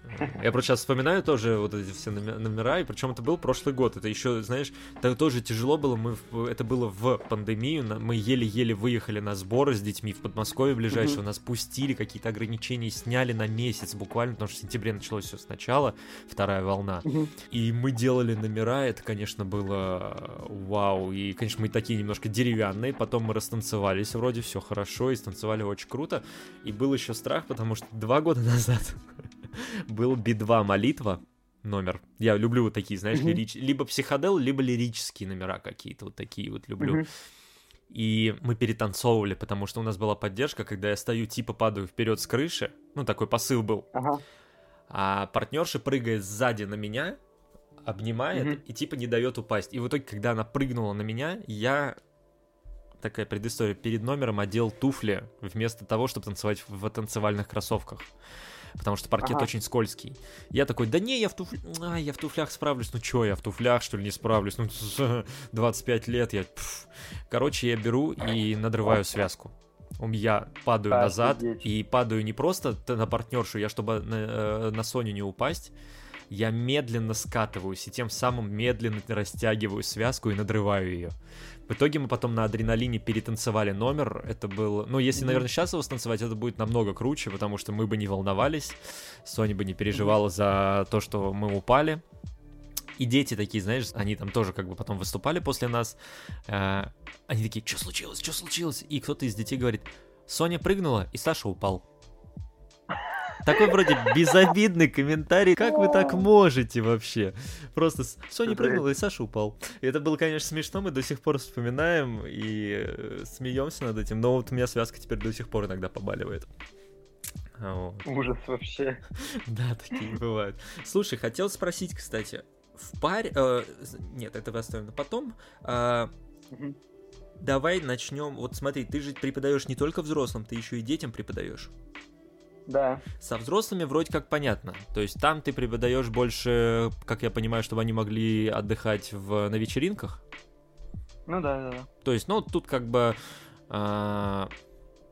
Я просто сейчас вспоминаю тоже вот эти все номера, и причем это был прошлый год. Это еще, знаешь, это тоже тяжело было. Мы, это было в пандемию. Мы еле-еле выехали на сбор с детьми в Подмосковье ближайшее. Угу. Нас пустили, какие-то ограничения сняли на месяц буквально, потому что в сентябре началось все сначала, вторая волна. Угу. И мы делали номера, это, конечно, было вау. И, конечно, мы такие немножко деревянные. Потом мы растанцевались вроде, все хорошо, и станцевали очень круто. И был еще страх, потому что два года назад был Би-2 молитва, номер. Я люблю вот такие, знаешь, лирич... либо психодел, либо лирические номера какие-то, вот такие вот люблю. И мы перетанцовывали, потому что у нас была поддержка, когда я стою, типа падаю вперед с крыши. Ну, такой посыл был. Ага. А партнерша прыгает сзади на меня, обнимает mm-hmm. и типа не дает упасть. И в итоге, когда она прыгнула на меня, я такая предыстория. Перед номером одел туфли вместо того, чтобы танцевать в танцевальных кроссовках. Потому что паркет ага. очень скользкий. Я такой, да не, я в, туф... а, я в туфлях справлюсь. Ну чё, я в туфлях, что ли, не справлюсь? Ну, 25 лет, я... Пф. Короче, я беру и надрываю связку. Я падаю Офигеть. назад и падаю не просто на партнершу, я чтобы на, э, на Соню не упасть, я медленно скатываюсь и тем самым медленно растягиваю связку и надрываю ее. В итоге мы потом на адреналине перетанцевали номер. Это было... Ну, если, наверное, сейчас его станцевать, это будет намного круче, потому что мы бы не волновались, Соня бы не переживала за то, что мы упали. И дети такие, знаешь, они там тоже как бы потом выступали после нас. Э, они такие, что случилось, что случилось? И кто-то из детей говорит, Соня прыгнула, и Саша упал. Такой вроде безобидный комментарий. Как вы так можете вообще? Просто Соня прыгнула, и Саша упал. И это было, конечно, смешно, мы до сих пор вспоминаем и э, смеемся над этим. Но вот у меня связка теперь до сих пор иногда побаливает. Вот. Ужас вообще. Да, такие бывают. Слушай, хотел спросить, кстати, в паре... Э, нет, это оставим на потом. Э, давай начнем. Вот смотри, ты же преподаешь не только взрослым, ты еще и детям преподаешь. Да. Со взрослыми вроде как понятно. То есть там ты преподаешь больше, как я понимаю, чтобы они могли отдыхать в, на вечеринках. Ну да, да, да. То есть, ну, тут как бы э,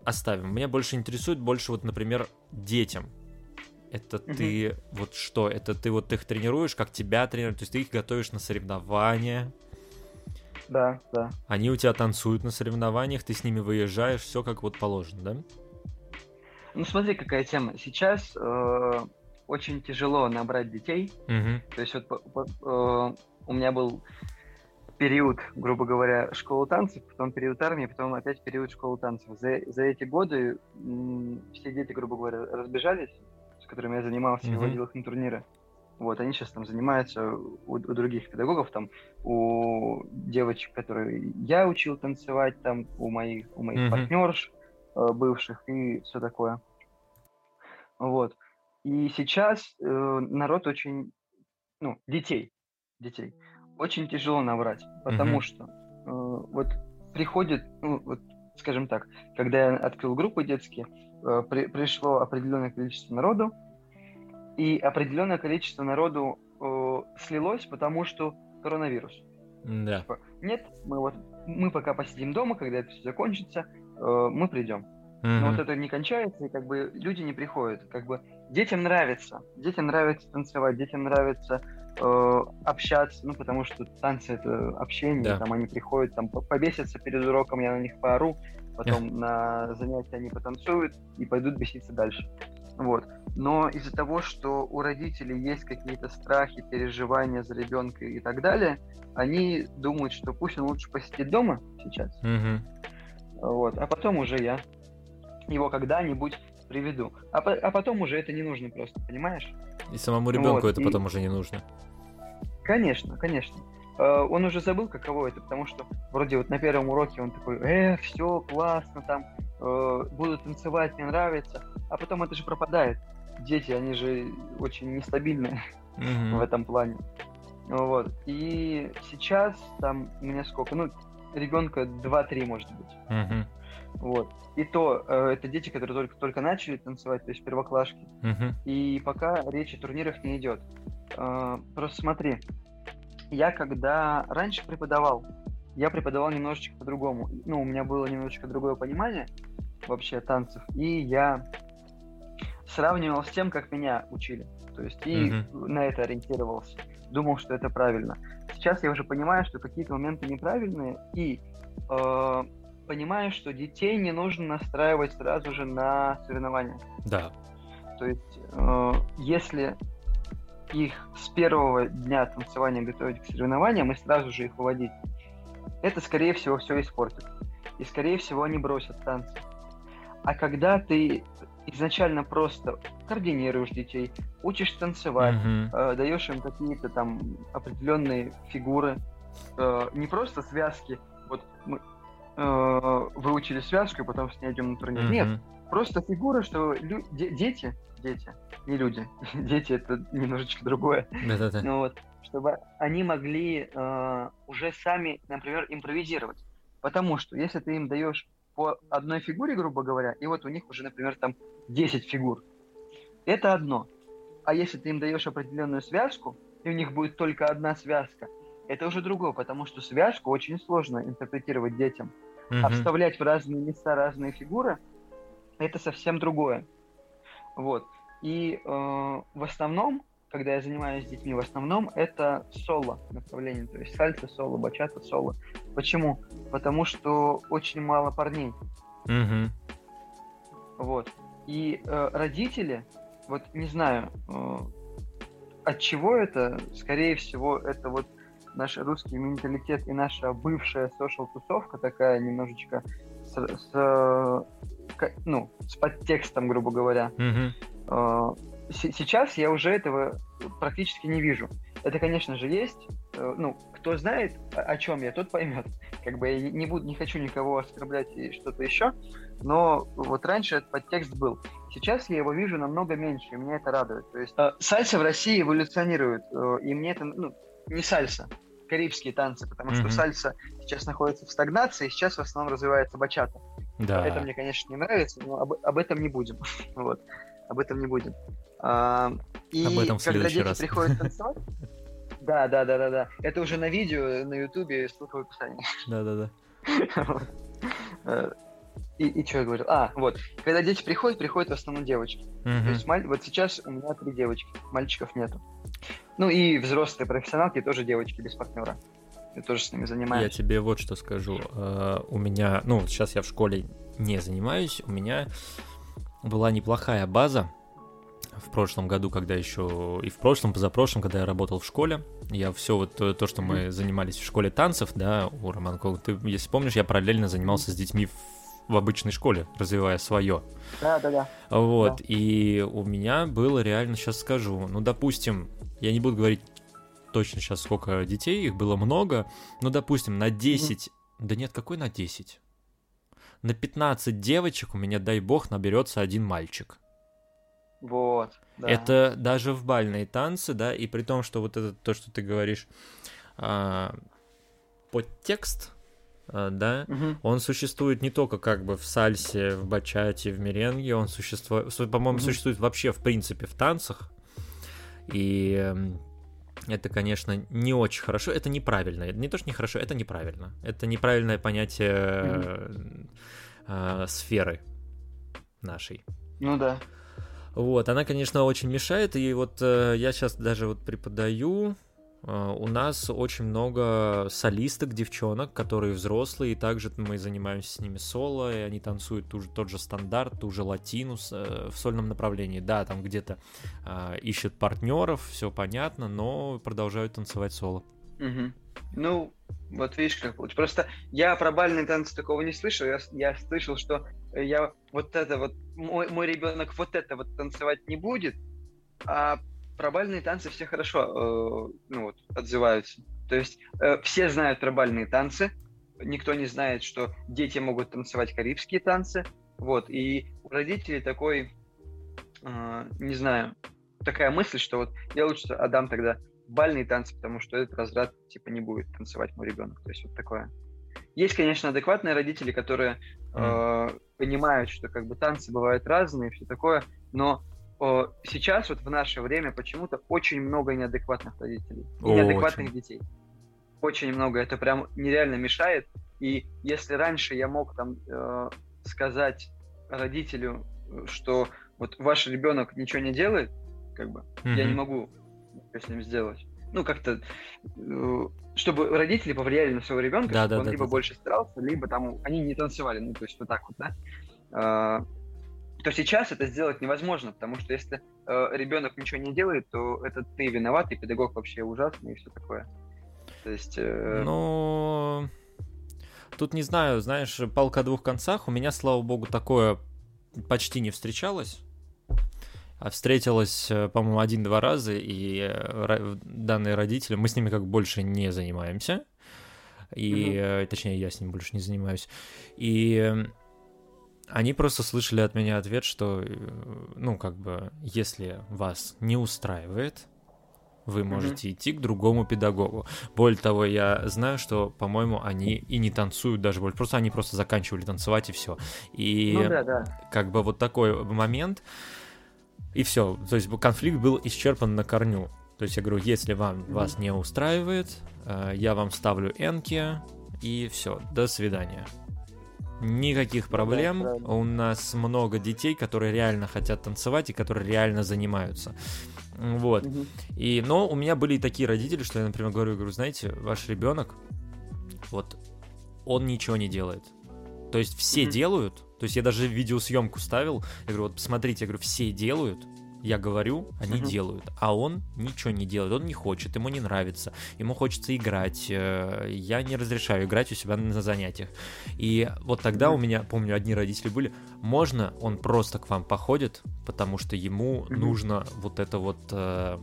оставим. Меня больше интересует больше, вот, например, детям. Это угу. ты вот что? Это ты вот их тренируешь, как тебя тренируют? То есть ты их готовишь на соревнования? Да, да. Они у тебя танцуют на соревнованиях, ты с ними выезжаешь, все как вот положено, да? Ну, смотри, какая тема. Сейчас э, очень тяжело набрать детей. Угу. То есть вот э, у меня был период, грубо говоря, школы танцев, потом период армии, потом опять период школы танцев. За, за эти годы м, все дети, грубо говоря, разбежались, с которыми я занимался и водил их на турниры. Вот, они сейчас там занимаются у, у других педагогов, там, у девочек, которые я учил танцевать, там, у моих, у моих mm-hmm. партнерш, бывших и все такое. Вот. И сейчас э, народ очень, ну, детей, детей, очень тяжело набрать, потому mm-hmm. что э, вот приходит, ну, вот, скажем так, когда я открыл группы детские, э, при, пришло определенное количество народу, и определенное количество народу э, слилось, потому что коронавирус. Да. Типа, нет, мы вот мы пока посидим дома, когда это все закончится, Э, мы придем. Mm-hmm. Но вот это не кончается, и как бы люди не приходят. Как бы детям нравится. Детям нравится танцевать, детям нравится э, общаться, ну, потому что танцы это общение, да. там они приходят, там побесятся перед уроком, я на них поору, потом yeah. на занятия они потанцуют и пойдут беситься дальше. Вот. Но из-за того, что у родителей есть какие-то страхи, переживания за ребенка и так далее, они думают, что пусть он лучше посидит дома сейчас, mm-hmm вот. А потом уже я его когда-нибудь приведу. А, а потом уже это не нужно просто, понимаешь? И самому ребенку вот. это и... потом уже не нужно. Конечно, конечно. Uh, он уже забыл, каково это, потому что вроде вот на первом уроке он такой, э, все классно, там uh, буду танцевать, мне нравится, а потом это же пропадает. Дети, они же очень нестабильные mm-hmm. в этом плане. Вот. И сейчас там меня сколько, ну, ребенка 2-3, может быть. Uh-huh. Вот. И то э, это дети, которые только, только начали танцевать, то есть первоклашки. Uh-huh. И пока речь о турнирах не идет. Э, просто смотри, я когда раньше преподавал, я преподавал немножечко по-другому. Ну, у меня было немножечко другое понимание вообще танцев, и я сравнивал с тем, как меня учили. То есть и uh-huh. на это ориентировался. Думал, что это правильно сейчас я уже понимаю, что какие-то моменты неправильные, и э, понимаю, что детей не нужно настраивать сразу же на соревнования. Да. То есть, э, если их с первого дня танцевания готовить к соревнованиям и сразу же их выводить, это, скорее всего, все испортит. И, скорее всего, они бросят танцы. А когда ты изначально просто координируешь детей, учишь танцевать, mm-hmm. э, даешь им какие-то там определенные фигуры, э, не просто связки. Вот мы э, выучили связку, и потом с ней идем на турнир. Mm-hmm. Нет, просто фигура, что лю- де- дети, дети, не люди, дети это немножечко другое. Да-да-да. Ну вот, чтобы они могли э, уже сами, например, импровизировать. Потому что если ты им даешь по одной фигуре, грубо говоря, и вот у них уже, например, там 10 фигур, это одно. А если ты им даешь определенную связку, и у них будет только одна связка, это уже другое, потому что связку очень сложно интерпретировать детям. Mm-hmm. А вставлять в разные места разные фигуры, это совсем другое. Вот. И э, в основном, когда я занимаюсь с детьми, в основном это соло направление, то есть сальса, соло, бачата, соло. Почему? Потому что очень мало парней. Mm-hmm. Вот. И э, родители, вот не знаю, э, от чего это, скорее всего, это вот наш русский менталитет и наша бывшая social-тусовка такая немножечко с, с, ну, с подтекстом, грубо говоря. Mm-hmm. Сейчас я уже этого практически не вижу. Это, конечно же, есть. Э, ну, кто знает, о чем я, тот поймет. Как бы я не буду, не хочу никого оскорблять и что-то еще, но вот раньше этот подтекст был. Сейчас я его вижу намного меньше, и меня это радует. То есть э, сальса в России эволюционирует, э, и мне это, ну, не сальса, карибские танцы, потому mm-hmm. что сальса сейчас находится в стагнации, и сейчас в основном развивается бачата. Да. Это мне, конечно, не нравится, но об, об этом не будем. вот. Об этом не будем. А, и об этом в когда дети раз. приходят танцевать, да, да, да, да, да. Это уже на видео, на Ютубе, ссылка в описании. Да, да, да. И, и что я говорил? А, вот. Когда дети приходят, приходят в основном девочки. Mm-hmm. То есть маль... вот сейчас у меня три девочки, мальчиков нету. Ну и взрослые профессионалки тоже девочки без партнера. Я тоже с ними занимаюсь. Я тебе вот что скажу. Uh, у меня, ну, сейчас я в школе не занимаюсь, у меня была неплохая база в прошлом году, когда еще и в прошлом, позапрошлом, когда я работал в школе, я все вот то, то что мы занимались в школе танцев, да, у Романкова, ты, если помнишь, я параллельно занимался с детьми в в обычной школе, развивая свое. Да, да, да. Вот, да. и у меня было реально, сейчас скажу, ну, допустим, я не буду говорить точно сейчас, сколько детей, их было много, но, допустим, на 10, mm-hmm. да нет, какой на 10? На 15 девочек у меня, дай бог, наберется один мальчик. Вот. Да. Это даже в бальные танцы, да, и при том, что вот это то, что ты говоришь, а, подтекст, а, да, угу. он существует не только как бы в сальсе, в бачате, в меренге, он существует, по-моему, угу. существует вообще в принципе в танцах. И эм, это, конечно, не очень хорошо, это неправильно. Не то, что нехорошо, это неправильно. Это неправильное понятие mm э, сферы нашей. Ну да. Вот, она, конечно, очень мешает, и вот э, я сейчас даже вот преподаю Uh, у нас очень много солисток, девчонок, которые взрослые, и также мы занимаемся с ними соло, и они танцуют ту же, тот же стандарт, ту же латину uh, в сольном направлении. Да, там где-то uh, ищут партнеров, все понятно, но продолжают танцевать соло. Угу. Ну, вот видишь, как получится. Просто я про бальные танцы такого не слышал. Я, я слышал, что я вот это вот, мой, мой ребенок вот это вот танцевать не будет, а про бальные танцы все хорошо э, ну, вот, отзываются. То есть э, все знают про бальные танцы, никто не знает, что дети могут танцевать карибские танцы. Вот, и у родителей такой, э, не знаю, такая мысль, что вот я лучше отдам тогда бальные танцы, потому что этот разряд типа не будет танцевать мой ребенок. То есть вот такое. Есть, конечно, адекватные родители, которые э, понимают, что как бы танцы бывают разные, все такое, но сейчас, вот в наше время, почему-то очень много неадекватных родителей. И неадекватных очень. детей. Очень много. Это прям нереально мешает. И если раньше я мог там э, сказать родителю, что вот ваш ребенок ничего не делает, как бы, mm-hmm. я не могу с ним сделать. Ну, как-то, э, чтобы родители повлияли на своего ребенка, да, чтобы да, он да, либо да. больше старался, либо там они не танцевали. Ну, то есть вот так вот, да. Э, то сейчас это сделать невозможно, потому что если э, ребенок ничего не делает, то это ты виноват, и педагог вообще ужасный и все такое. То есть... Э... Ну... Тут не знаю, знаешь, палка о двух концах. У меня, слава богу, такое почти не встречалось. А встретилась, э, по-моему, один-два раза, и э, данные родители, мы с ними как больше не занимаемся. И, mm-hmm. точнее, я с ним больше не занимаюсь. И Они просто слышали от меня ответ, что, ну, как бы, если вас не устраивает, вы можете mm-hmm. идти к другому педагогу. Более того, я знаю, что, по-моему, они и не танцуют даже больше, просто они просто заканчивали танцевать и все. И ну, да, да. как бы вот такой момент, и все. То есть конфликт был исчерпан на корню. То есть я говорю, если вам mm-hmm. вас не устраивает, э, я вам ставлю энки, и все, до свидания. Никаких проблем. Да, У нас много детей, которые реально хотят танцевать и которые реально занимаются. Вот. Угу. И, но у меня были и такие родители, что я, например, говорю, говорю, знаете, ваш ребенок, вот, он ничего не делает. То есть все угу. делают, то есть я даже видеосъемку ставил, я говорю, вот посмотрите, я говорю, все делают, я говорю, они uh-huh. делают, а он ничего не делает, он не хочет, ему не нравится, ему хочется играть, э, я не разрешаю играть у себя на занятиях. И вот тогда у меня, помню, одни родители были, можно он просто к вам походит, потому что ему uh-huh. нужно вот это вот э,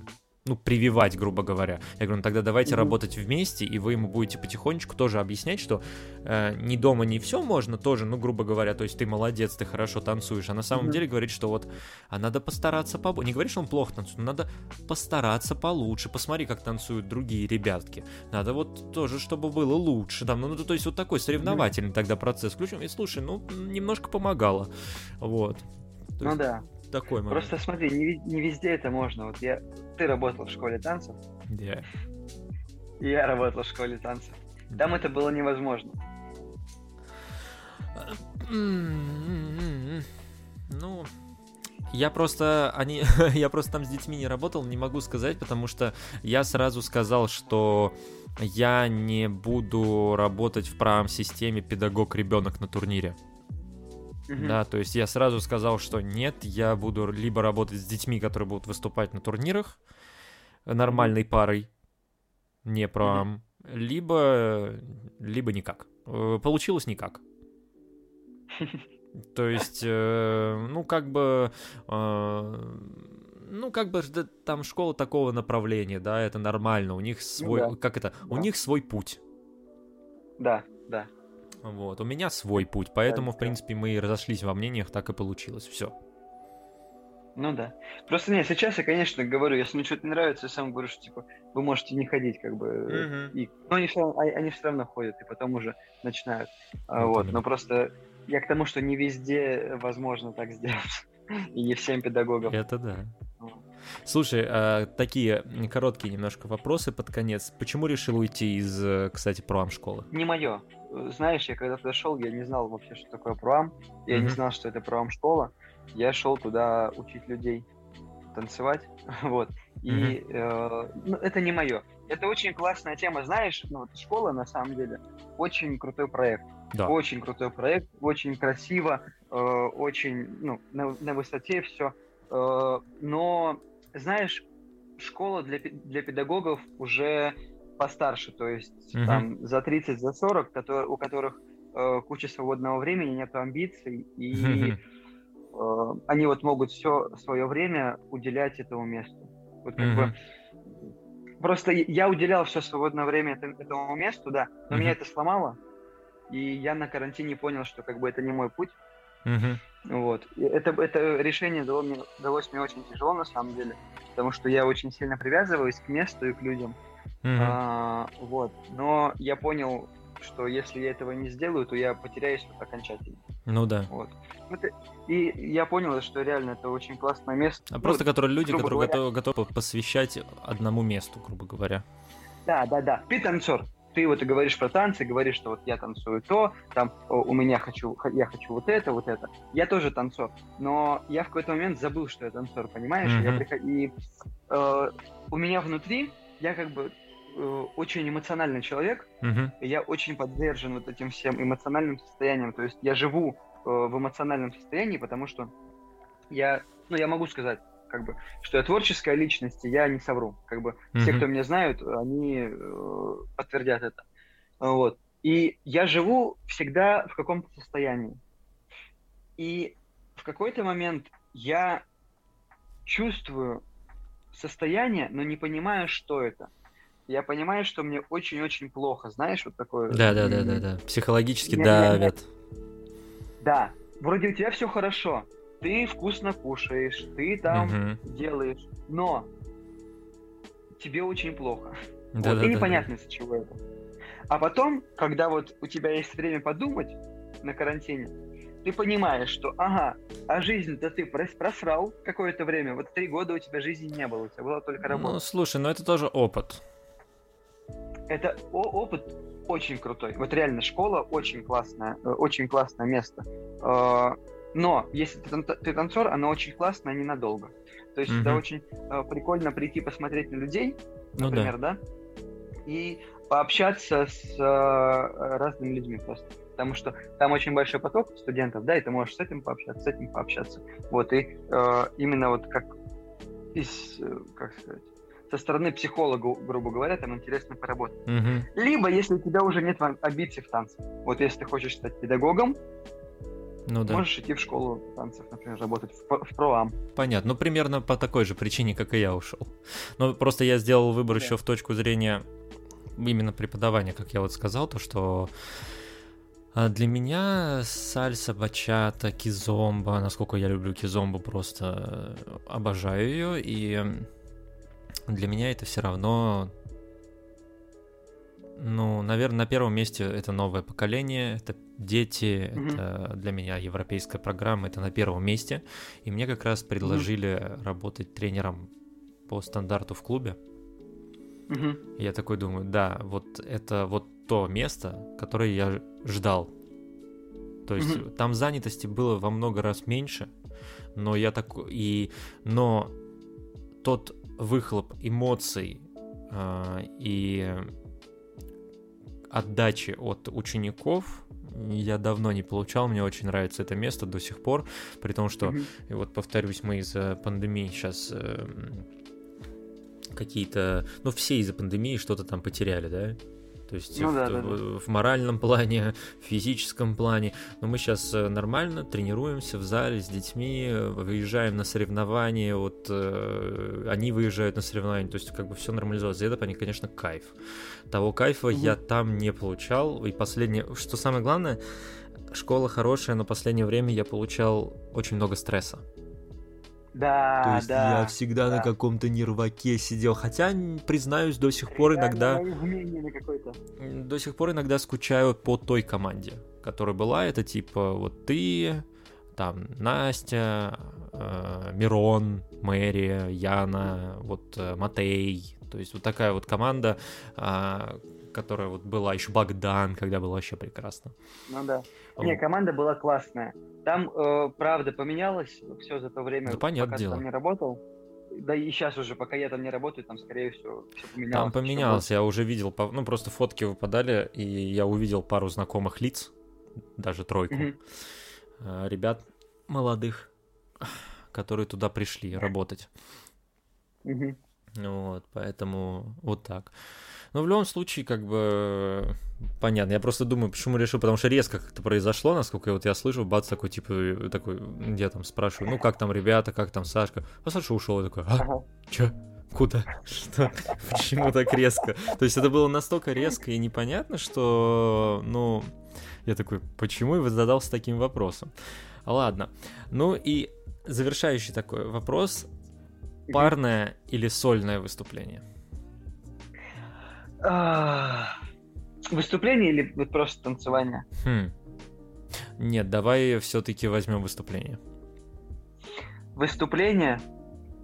ну, прививать, грубо говоря. Я говорю, ну тогда давайте mm-hmm. работать вместе, и вы ему будете потихонечку тоже объяснять, что э, не дома не все можно тоже, ну, грубо говоря, то есть ты молодец, ты хорошо танцуешь, а на самом mm-hmm. деле говорит, что вот, а надо постараться побольше. Не говорит, что он плохо танцует, но надо постараться получше, посмотри, как танцуют другие ребятки. Надо вот тоже, чтобы было лучше, там, ну, ну то есть вот такой соревновательный mm-hmm. тогда процесс включим, и слушай, ну, немножко помогало, вот. То ну есть... да, такой момент. Просто смотри, не, не везде это можно. Вот я, ты работал в школе танцев. Да. Yeah. И я работал в школе танцев. Там это было невозможно. Ну, я просто, они, я просто там с детьми не работал, не могу сказать, потому что я сразу сказал, что я не буду работать в правом системе педагог-ребенок на турнире. Mm-hmm. Да, то есть я сразу сказал, что нет, я буду либо работать с детьми, которые будут выступать на турнирах нормальной mm-hmm. парой, не про, mm-hmm. либо, либо никак. Э, получилось никак. То есть, э, ну, как бы, э, ну, как бы, там школа такого направления, да, это нормально, у них свой, ну, да. как это, да. у них свой путь. Да, да. Вот. У меня свой путь, поэтому, в принципе, мы и разошлись во мнениях, так и получилось. Все. Ну да. Просто нет, сейчас я, конечно, говорю, если мне что-то не нравится, я сам говорю, что типа вы можете не ходить, как бы. Mm-hmm. И, но они все, равно, они все равно ходят, и потом уже начинают. А, вот. вот. Но просто я к тому, что не везде возможно так сделать. И не всем педагогам. Это да. Слушай, а, такие короткие немножко вопросы под конец. Почему решил уйти из, э, кстати, проам школы? Не мое. Знаешь, я когда туда шел, я не знал вообще, что такое проам. Я mm-hmm. не знал, что это проам школа. Я шел туда учить людей танцевать, вот. И mm-hmm. э, ну, это не мое. Это очень классная тема, знаешь, ну вот школа на самом деле очень крутой проект. Да. Очень крутой проект, очень красиво, э, очень ну, на, на высоте все. Э, но, знаешь, школа для, для педагогов уже постарше, то есть uh-huh. там за 30, за 40, которые, у которых э, куча свободного времени, нет амбиций, и uh-huh. э, они вот могут все свое время уделять этому месту. Вот как uh-huh. бы просто я уделял все свободное время этому месту, да, но uh-huh. меня это сломало, и я на карантине понял, что как бы это не мой путь. Uh-huh. Вот. И это, это решение дало мне, далось мне очень тяжело, на самом деле, потому что я очень сильно привязываюсь к месту и к людям. Uh-huh. А, вот. Но я понял, что если я этого не сделаю, то я потеряюсь вот окончательно. Ну да. Вот. Это, и я понял, что реально это очень классное место. А ну, просто которые люди, которые говоря... готовы, готовы посвящать одному месту, грубо говоря. Да, да, да. Ты танцор ты вот говоришь про танцы, говоришь, что вот я танцую то, там у меня хочу, я хочу вот это, вот это. Я тоже танцор, но я в какой-то момент забыл, что я танцор, понимаешь? Mm-hmm. Я приход... И э, у меня внутри, я как бы э, очень эмоциональный человек, mm-hmm. и я очень подвержен вот этим всем эмоциональным состояниям. То есть я живу э, в эмоциональном состоянии, потому что я, ну, я могу сказать, как бы, что я творческая личность, и я не совру. Как бы mm-hmm. все, кто меня знают, они э, подтвердят это. Вот. И я живу всегда в каком-то состоянии. И в какой-то момент я чувствую состояние, но не понимаю, что это. Я понимаю, что мне очень-очень плохо, знаешь, вот такое. Да, да, да, да, да. Психологически я, давят. Да, вроде у тебя все хорошо, ты вкусно кушаешь, ты там угу. делаешь, но тебе очень плохо. Да, вот, да, и непонятно, да. из-за чего это. А потом, когда вот у тебя есть время подумать на карантине, ты понимаешь, что, ага, а жизнь-то ты просрал какое-то время. Вот три года у тебя жизни не было, у тебя была только работа. Ну, слушай, ну это тоже опыт. Это опыт очень крутой. Вот реально школа очень классная, э, очень классное место. Э, но если ты, ты танцор, она очень классная ненадолго. То есть mm это очень э, прикольно прийти посмотреть на людей, например, ну, да. да, и пообщаться с разными людьми просто. Потому что там очень большой поток студентов, да, и ты можешь с этим пообщаться, с этим пообщаться. Вот, и э, именно вот как из, как сказать, со стороны психолога, грубо говоря, там интересно поработать. Угу. Либо, если у тебя уже нет амбиций в танце. Вот если ты хочешь стать педагогом, ну, да. Можешь идти в школу танцев, например, работать в, в проам. Понятно. Ну, примерно по такой же причине, как и я ушел. Но просто я сделал выбор да. еще в точку зрения именно преподавания, как я вот сказал, то, что а, для меня сальса, бачата, кизомба, насколько я люблю кизомбу, просто э, обожаю ее, и для меня это все равно, ну, наверное, на первом месте это новое поколение, это дети, mm-hmm. это для меня европейская программа, это на первом месте. И мне как раз предложили mm-hmm. работать тренером по стандарту в клубе. Mm-hmm. Я такой думаю, да, вот это вот то место, которое я ждал. То есть mm-hmm. там занятости было во много раз меньше, но я так и но тот выхлоп эмоций э, и отдачи от учеников я давно не получал, мне очень нравится это место до сих пор, при том, что, mm-hmm. и вот повторюсь, мы из-за пандемии сейчас э, какие-то, ну все из-за пандемии что-то там потеряли, да? То есть ну, в, да, да, в, в моральном плане, в физическом плане. Но мы сейчас э, нормально тренируемся в зале с детьми, выезжаем на соревнования, вот э, они выезжают на соревнования, то есть как бы все нормализовалось. И это, они, конечно, кайф. Того кайфа угу. я там не получал. И последнее, что самое главное, школа хорошая, но последнее время я получал очень много стресса. Да, То есть да. я всегда да. на каком-то нерваке сидел. Хотя, признаюсь, до сих пор иногда... До сих пор иногда скучаю по той команде, которая была. Это типа вот ты, там Настя, э, Мирон, Мэри, Яна, вот э, Матей. То есть вот такая вот команда, э, которая вот была еще Богдан, когда было вообще прекрасно. Ну да. Не, команда была классная. Там, э, правда, поменялось все за то время, да, понятное пока дело. там не работал. Да и сейчас уже, пока я там не работаю, там, скорее всего, все поменялось. Там поменялось, я уже видел, ну, просто фотки выпадали, и я увидел пару знакомых лиц, даже тройку, mm-hmm. ребят молодых, которые туда пришли работать. Mm-hmm. Вот, поэтому вот так. Но в любом случае, как бы, понятно. Я просто думаю, почему решил, потому что резко как-то произошло, насколько вот я слышу, бац, такой, типа, такой, где там спрашиваю, ну, как там ребята, как там Сашка? А Саша ушел, я такой, а, чё? Куда? Что? Почему так резко? То есть это было настолько резко и непонятно, что, ну, я такой, почему я задался таким вопросом? Ладно. Ну и завершающий такой вопрос. Парное или сольное выступление? Выступление или вот просто танцевание? Хм. Нет, давай все-таки возьмем выступление. Выступление?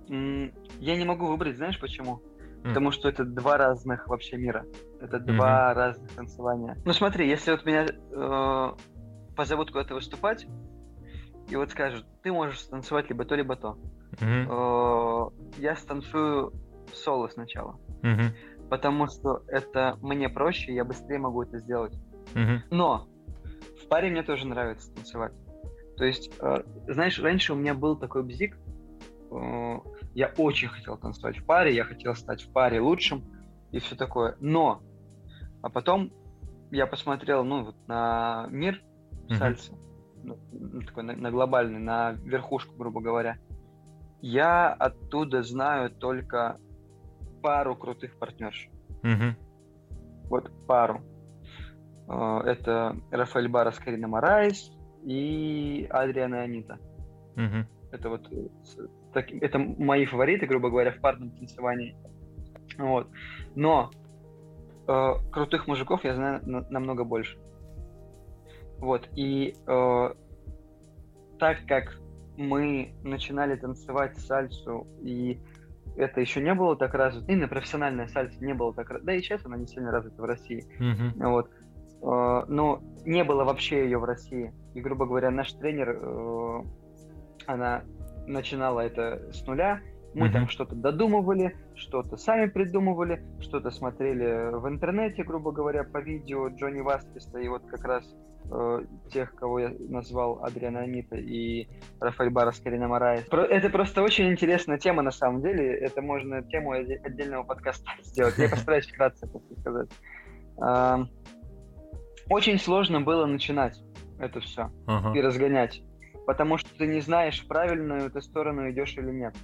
Я не могу выбрать, знаешь почему? Mm. Потому что это два разных вообще мира. Это mm-hmm. два разных танцевания. Ну смотри, если вот меня э, позовут куда-то выступать, и вот скажут, ты можешь станцевать либо то, либо то. Mm-hmm. Э, я станцую соло сначала. Mm-hmm потому что это мне проще, я быстрее могу это сделать. Mm-hmm. Но в паре мне тоже нравится танцевать. То есть, э, знаешь, раньше у меня был такой бзик, э, я очень хотел танцевать в паре, я хотел стать в паре лучшим и все такое. Но, а потом я посмотрел, ну, вот на мир mm-hmm. сальса, ну, такой на, на глобальный, на верхушку, грубо говоря. Я оттуда знаю только пару крутых партнерш. Угу. Вот пару. А, это Рафаэль Баррос, Карине Морайс, и Адриано Анита. Угу. Это вот так, это мои фавориты, грубо говоря, в парном танцевании. Вот. Но э, крутых мужиков я знаю на, намного больше. Вот. И э, так как мы начинали танцевать сальсу, и это еще не было так развито, и на профессиональная сальса не было так да и сейчас она не сильно развита в России. Mm-hmm. Вот. Э, но не было вообще ее в России. И, грубо говоря, наш тренер, э, она начинала это с нуля. Мы mm-hmm. там что-то додумывали, что-то сами придумывали, что-то смотрели в интернете, грубо говоря, по видео Джонни Васкеса и вот как раз э, тех, кого я назвал Адриано Анита и Рафаэль Баррос, Карине Морайс. Это просто очень интересная тема на самом деле. Это можно тему отдельного подкаста сделать. Я постараюсь вкратце сказать. Очень сложно было начинать это все uh-huh. и разгонять потому что ты не знаешь, правильную ты сторону идешь или нет.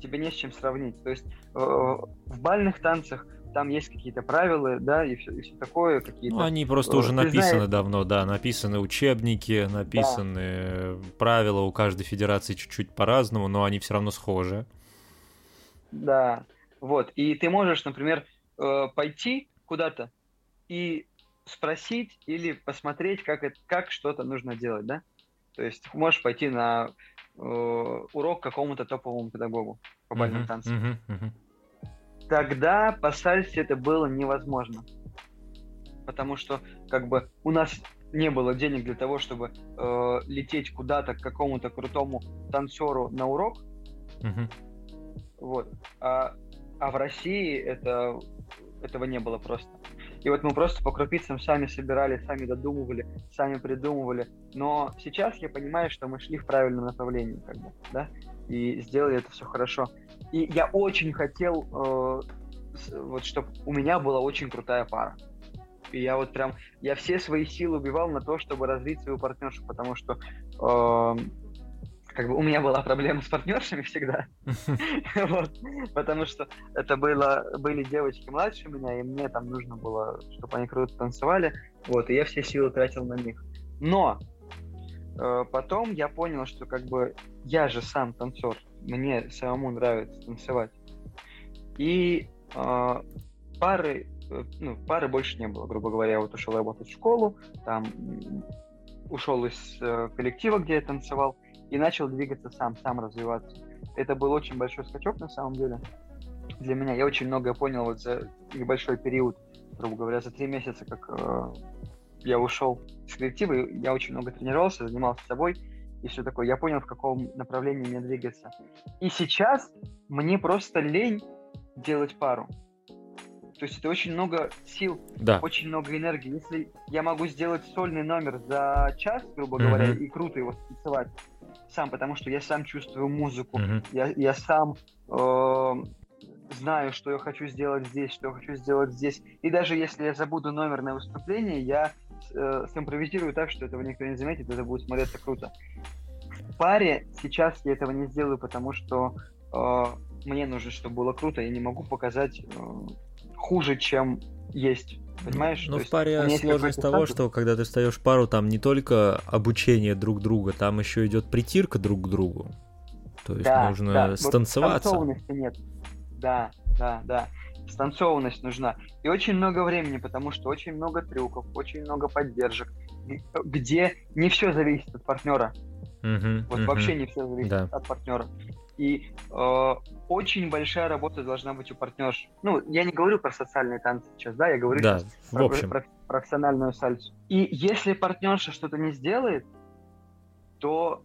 Тебе не с чем сравнить. То есть э, в бальных танцах там есть какие-то правила, да, и все, и все такое, какие-то... Ну, они просто уже написаны знаешь... давно, да, написаны учебники, написаны да. правила у каждой федерации чуть-чуть по-разному, но они все равно схожи. Да, вот, и ты можешь, например, э, пойти куда-то и спросить или посмотреть, как, это, как что-то нужно делать, да? То есть можешь пойти на э, урок какому-то топовому педагогу по бальным uh-huh, танцам. Uh-huh, uh-huh. Тогда по сальсе это было невозможно. Потому что как бы у нас не было денег для того, чтобы э, лететь куда-то к какому-то крутому танцору на урок. Uh-huh. Вот. А, а в России это, этого не было просто. И вот мы просто по крупицам сами собирали, сами додумывали, сами придумывали. Но сейчас я понимаю, что мы шли в правильном направлении, как бы, да, и сделали это все хорошо. И я очень хотел, э, вот, чтобы у меня была очень крутая пара. И я вот прям, я все свои силы убивал на то, чтобы развить свою партнершу, потому что э, как бы у меня была проблема с партнершами всегда. вот, потому что это было, были девочки младше меня, и мне там нужно было, чтобы они круто танцевали. Вот, и я все силы тратил на них. Но э, потом я понял, что как бы я же сам танцор, мне самому нравится танцевать. И э, пары, э, ну, пары больше не было, грубо говоря. Я вот ушел работать в школу, там ушел из э, коллектива, где я танцевал, и начал двигаться сам, сам развиваться. Это был очень большой скачок на самом деле для меня. Я очень многое понял вот за небольшой период, грубо говоря, за три месяца, как э, я ушел с коллектива, я очень много тренировался, занимался собой и все такое. Я понял, в каком направлении мне двигаться. И сейчас мне просто лень делать пару. То есть это очень много сил, да. очень много энергии. Если я могу сделать сольный номер за час, грубо mm-hmm. говоря, и круто его танцевать, сам, потому что я сам чувствую музыку, mm-hmm. я, я сам э, знаю, что я хочу сделать здесь, что я хочу сделать здесь. И даже если я забуду номер на выступлении, я э, симпровизирую так, что этого никто не заметит, это будет смотреться круто. В паре сейчас я этого не сделаю, потому что э, мне нужно, чтобы было круто, я не могу показать э, хуже, чем есть. Понимаешь? Ну, в паре сложность того, статус. что когда ты встаешь пару, там не только обучение друг друга, там еще идет притирка друг к другу. То есть да, нужно да. станцеваться. Вот нет. Да, да, да. Станцованность нужна. И очень много времени, потому что очень много трюков, очень много поддержек, где не все зависит от партнера. Угу, вот угу. вообще не все зависит да. от партнера. И э, очень большая работа должна быть у партнерш. Ну, я не говорю про социальные танцы сейчас, да, я говорю да, сейчас в про, общем. про профессиональную сальсу. И если партнерша что-то не сделает, то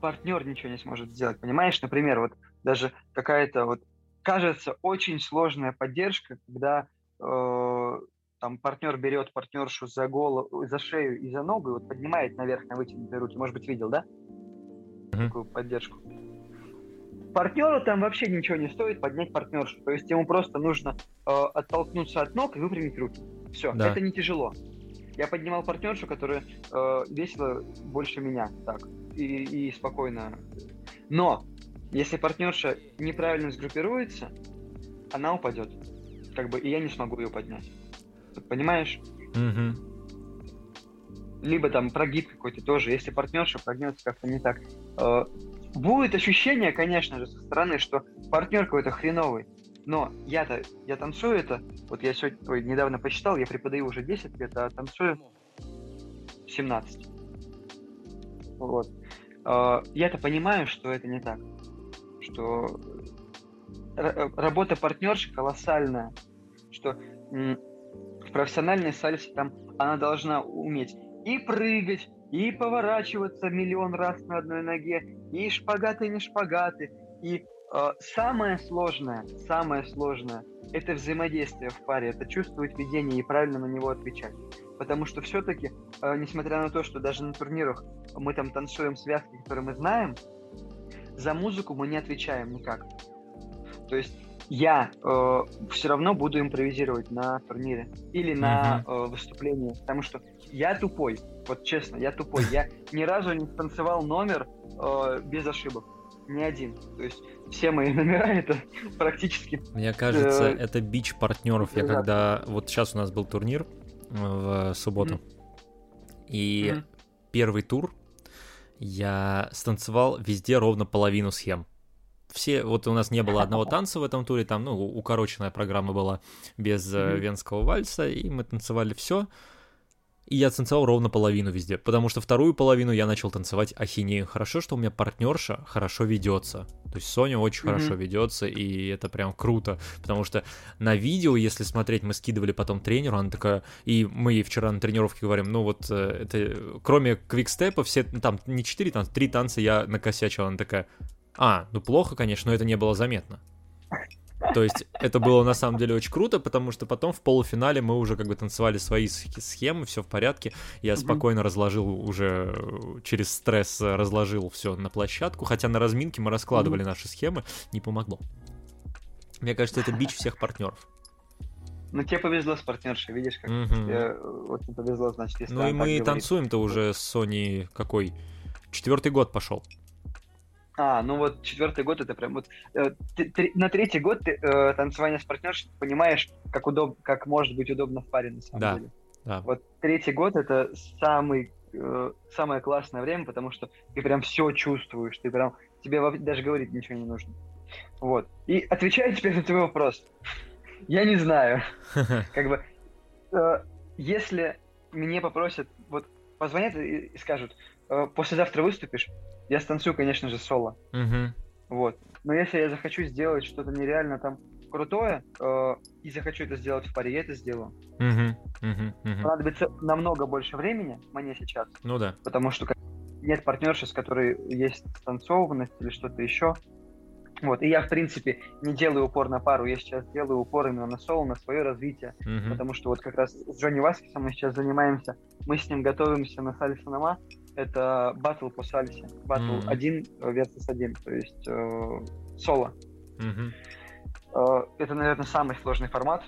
партнер ничего не сможет сделать. Понимаешь, например, вот даже какая-то вот кажется очень сложная поддержка, когда э, там партнер берет партнершу за голову, за шею и за ногу, и вот поднимает наверх на вытянутые руки. Может быть, видел, да? Mm-hmm. Такую поддержку партнеру там вообще ничего не стоит поднять партнершу. То есть ему просто нужно э, оттолкнуться от ног и выпрямить руки. Все, да. это не тяжело. Я поднимал партнершу, которая э, весила больше меня, так, и, и спокойно. Но если партнерша неправильно сгруппируется, она упадет. Как бы, и я не смогу ее поднять. Понимаешь? Угу. либо там прогиб какой-то тоже, если партнерша прогнется как-то не так. Э, будет ощущение, конечно же, со стороны, что партнер какой-то хреновый, но я-то, я танцую это, вот я сегодня, ой, недавно посчитал, я преподаю уже 10 лет, а танцую 17. Вот. Э, я-то понимаю, что это не так, что работа партнерши колоссальная, что в профессиональной сальсе там она должна уметь и прыгать, и поворачиваться миллион раз на одной ноге, и шпагаты, и не шпагаты. И э, самое сложное, самое сложное – это взаимодействие в паре, это чувствовать видение и правильно на него отвечать. Потому что все-таки, э, несмотря на то, что даже на турнирах мы там танцуем связки, которые мы знаем, за музыку мы не отвечаем никак. То есть я э, все равно буду импровизировать на турнире или на uh-huh. э, выступлении, потому что я тупой, вот честно, я тупой. Я ни разу не танцевал номер э, без ошибок. Ни один. То есть все мои номера это практически. Мне кажется, э, это бич партнеров. Я когда вот сейчас у нас был турнир э, в субботу, mm-hmm. и mm-hmm. первый тур я станцевал везде ровно половину схем все, вот у нас не было одного танца в этом туре, там, ну, укороченная программа была без mm-hmm. венского вальса, и мы танцевали все. И я танцевал ровно половину везде, потому что вторую половину я начал танцевать ахинею. Хорошо, что у меня партнерша хорошо ведется. То есть Соня очень mm-hmm. хорошо ведется, и это прям круто. Потому что на видео, если смотреть, мы скидывали потом тренеру, она такая, и мы ей вчера на тренировке говорим, ну вот э, это, кроме квикстепа, все, там не четыре танца, три танца я накосячил. Она такая, а, ну плохо, конечно, но это не было заметно. То есть это было на самом деле очень круто, потому что потом в полуфинале мы уже как бы танцевали свои схемы, все в порядке. Я спокойно разложил уже через стресс разложил все на площадку, хотя на разминке мы раскладывали наши схемы, не помогло. Мне кажется, это бич всех партнеров. Ну, тебе повезло с партнершей, видишь, как угу. тебе очень повезло, значит, если Ну, и мы танцуем-то уже с Соней какой? Четвертый год пошел. А, ну вот четвертый год это прям вот э, ты, на третий год ты э, танцевание с партнершей понимаешь, как удоб, как может быть удобно в паре на самом да, деле. Да. Вот третий год это самый э, самое классное время, потому что ты прям все чувствуешь, ты прям тебе даже говорить ничего не нужно. Вот. И отвечаю теперь на твой вопрос. Я не знаю. Как бы, э, если мне попросят, вот позвонят и скажут, э, послезавтра выступишь, я станцую, конечно же, соло. Угу. Вот. Но если я захочу сделать что-то нереально там крутое, э, и захочу это сделать в паре, я это сделаю. Угу, угу, угу. Понадобится намного больше времени мне сейчас. Ну да. Потому что нет партнерши, с которой есть станцованность или что-то еще. Вот, и я, в принципе, не делаю упор на пару, я сейчас делаю упор именно на соло, на свое развитие, mm потому что вот как раз с Джонни Васкисом мы сейчас занимаемся, мы с ним готовимся на Сальса Нама, это батл по сальсе. Батл mm-hmm. 1 versus 1, то есть э, соло. Mm-hmm. Э, это, наверное, самый сложный формат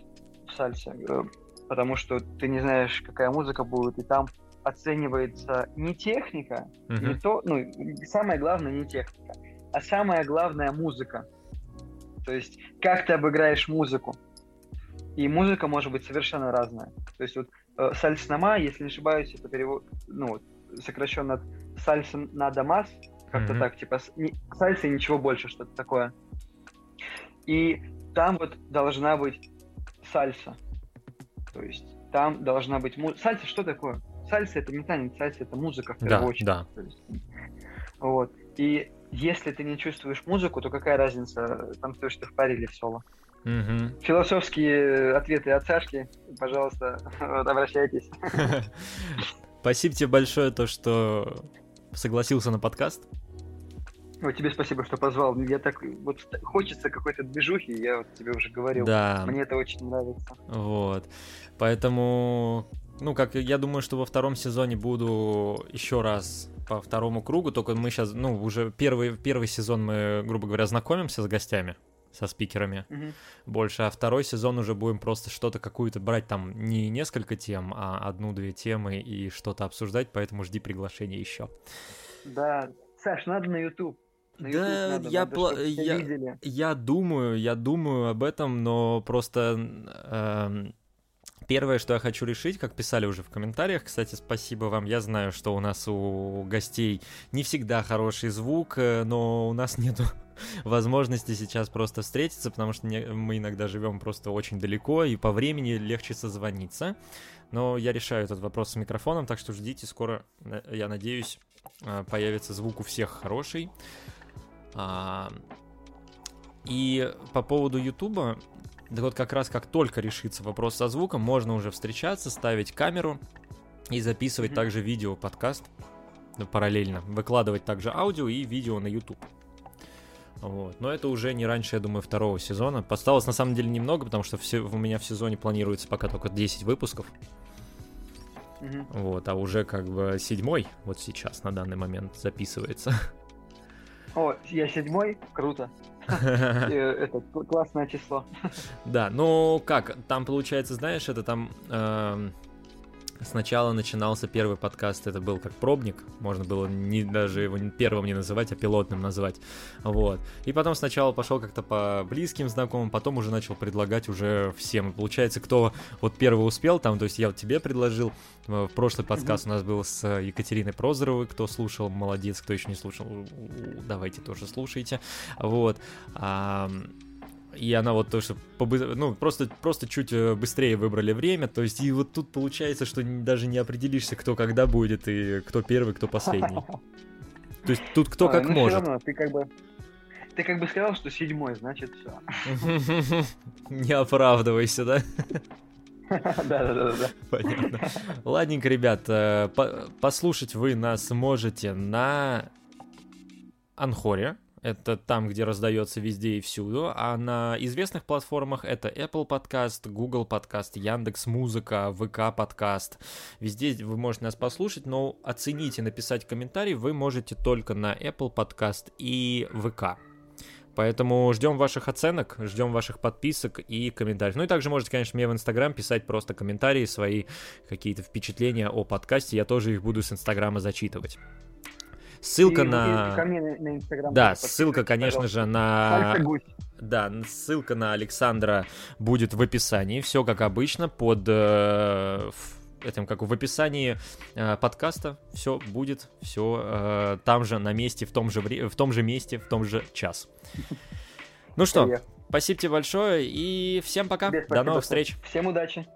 в сальсе, э, потому что ты не знаешь, какая музыка будет, и там оценивается не техника, mm-hmm. не то, ну, самое главное не техника, а самое главное музыка. То есть, как ты обыграешь музыку. И музыка может быть совершенно разная. То есть, вот э, сальснама, если не ошибаюсь, это перевод, ну, сокращенно от сальса на дамас, как-то mm-hmm. так, типа не, сальса и ничего больше, что-то такое. И там вот должна быть сальса. То есть там должна быть музыка. Сальса что такое? Сальса это не танец, сальса это музыка в первую да, очередь. Да. есть, вот. И если ты не чувствуешь музыку, то какая разница, танцуешь ты в паре или в соло? Угу. Философские ответы от Сашки, пожалуйста, обращайтесь. Спасибо тебе большое, то, что согласился на подкаст. Ой, тебе спасибо, что позвал. Я так вот хочется какой-то движухи, я вот тебе уже говорил. Да. Мне это очень нравится. Вот. Поэтому, ну, как я думаю, что во втором сезоне буду еще раз по второму кругу, только мы сейчас, ну, уже первый, первый сезон мы, грубо говоря, знакомимся с гостями со спикерами угу. больше, а второй сезон уже будем просто что-то какую-то брать там не несколько тем, а одну-две темы и что-то обсуждать, поэтому жди приглашения еще. Да, Саш, надо на YouTube. На да, надо, я, надо, пла- я, я думаю, я думаю об этом, но просто э, Первое, что я хочу решить, как писали уже в комментариях, кстати, спасибо вам, я знаю, что у нас у гостей не всегда хороший звук, э, но у нас нету возможности сейчас просто встретиться, потому что мы иногда живем просто очень далеко, и по времени легче созвониться. Но я решаю этот вопрос с микрофоном, так что ждите, скоро, э, я надеюсь, э, появится звук у всех хороший. А, и по поводу Ютуба, да вот как раз как только решится вопрос со звуком, можно уже встречаться, ставить камеру и записывать mm-hmm. также видео, подкаст ну, параллельно, выкладывать также аудио и видео на YouTube. Вот. Но это уже не раньше, я думаю, второго сезона. Осталось на самом деле немного, потому что все, у меня в сезоне планируется пока только 10 выпусков. Угу. Вот, а уже как бы седьмой вот сейчас на данный момент записывается. О, я седьмой? Круто. Это классное число. Да, ну как, там получается, знаешь, это там эм, Сначала начинался первый подкаст, это был как пробник, можно было не, даже его первым не называть, а пилотным назвать, вот. И потом сначала пошел как-то по близким знакомым, потом уже начал предлагать уже всем. И получается, кто вот первый успел, там, то есть я вот тебе предложил, в прошлый подкаст у нас был с Екатериной Прозоровой, кто слушал, молодец, кто еще не слушал, давайте тоже слушайте, вот. А, и она вот то, что побы... ну, просто, просто чуть э, быстрее выбрали время, то есть и вот тут получается, что даже не определишься, кто когда будет и кто первый, кто последний. То есть тут кто как ну, может. Равно, ты как бы ты как бы сказал, что седьмой, значит все. Не оправдывайся, да? Да-да-да. Понятно. Ладненько, ребят, э, послушать вы нас можете на Анхоре, это там, где раздается везде и всюду, а на известных платформах это Apple Podcast, Google Podcast, Яндекс Музыка, ВК Подкаст. Везде вы можете нас послушать, но оценить и написать комментарий вы можете только на Apple Podcast и ВК. Поэтому ждем ваших оценок, ждем ваших подписок и комментариев. Ну и также можете, конечно, мне в Инстаграм писать просто комментарии, свои какие-то впечатления о подкасте. Я тоже их буду с Инстаграма зачитывать. Ссылка и, на... Ко мне на, на да, ссылка, конечно же, на... Да, ссылка на Александра будет в описании. Все как обычно, под э, этим, как в описании э, подкаста. Все будет, все э, там же, на месте, в том же, вре- в том же месте, в том же час. Ну что, спасибо тебе большое и всем пока. До новых встреч. Всем удачи.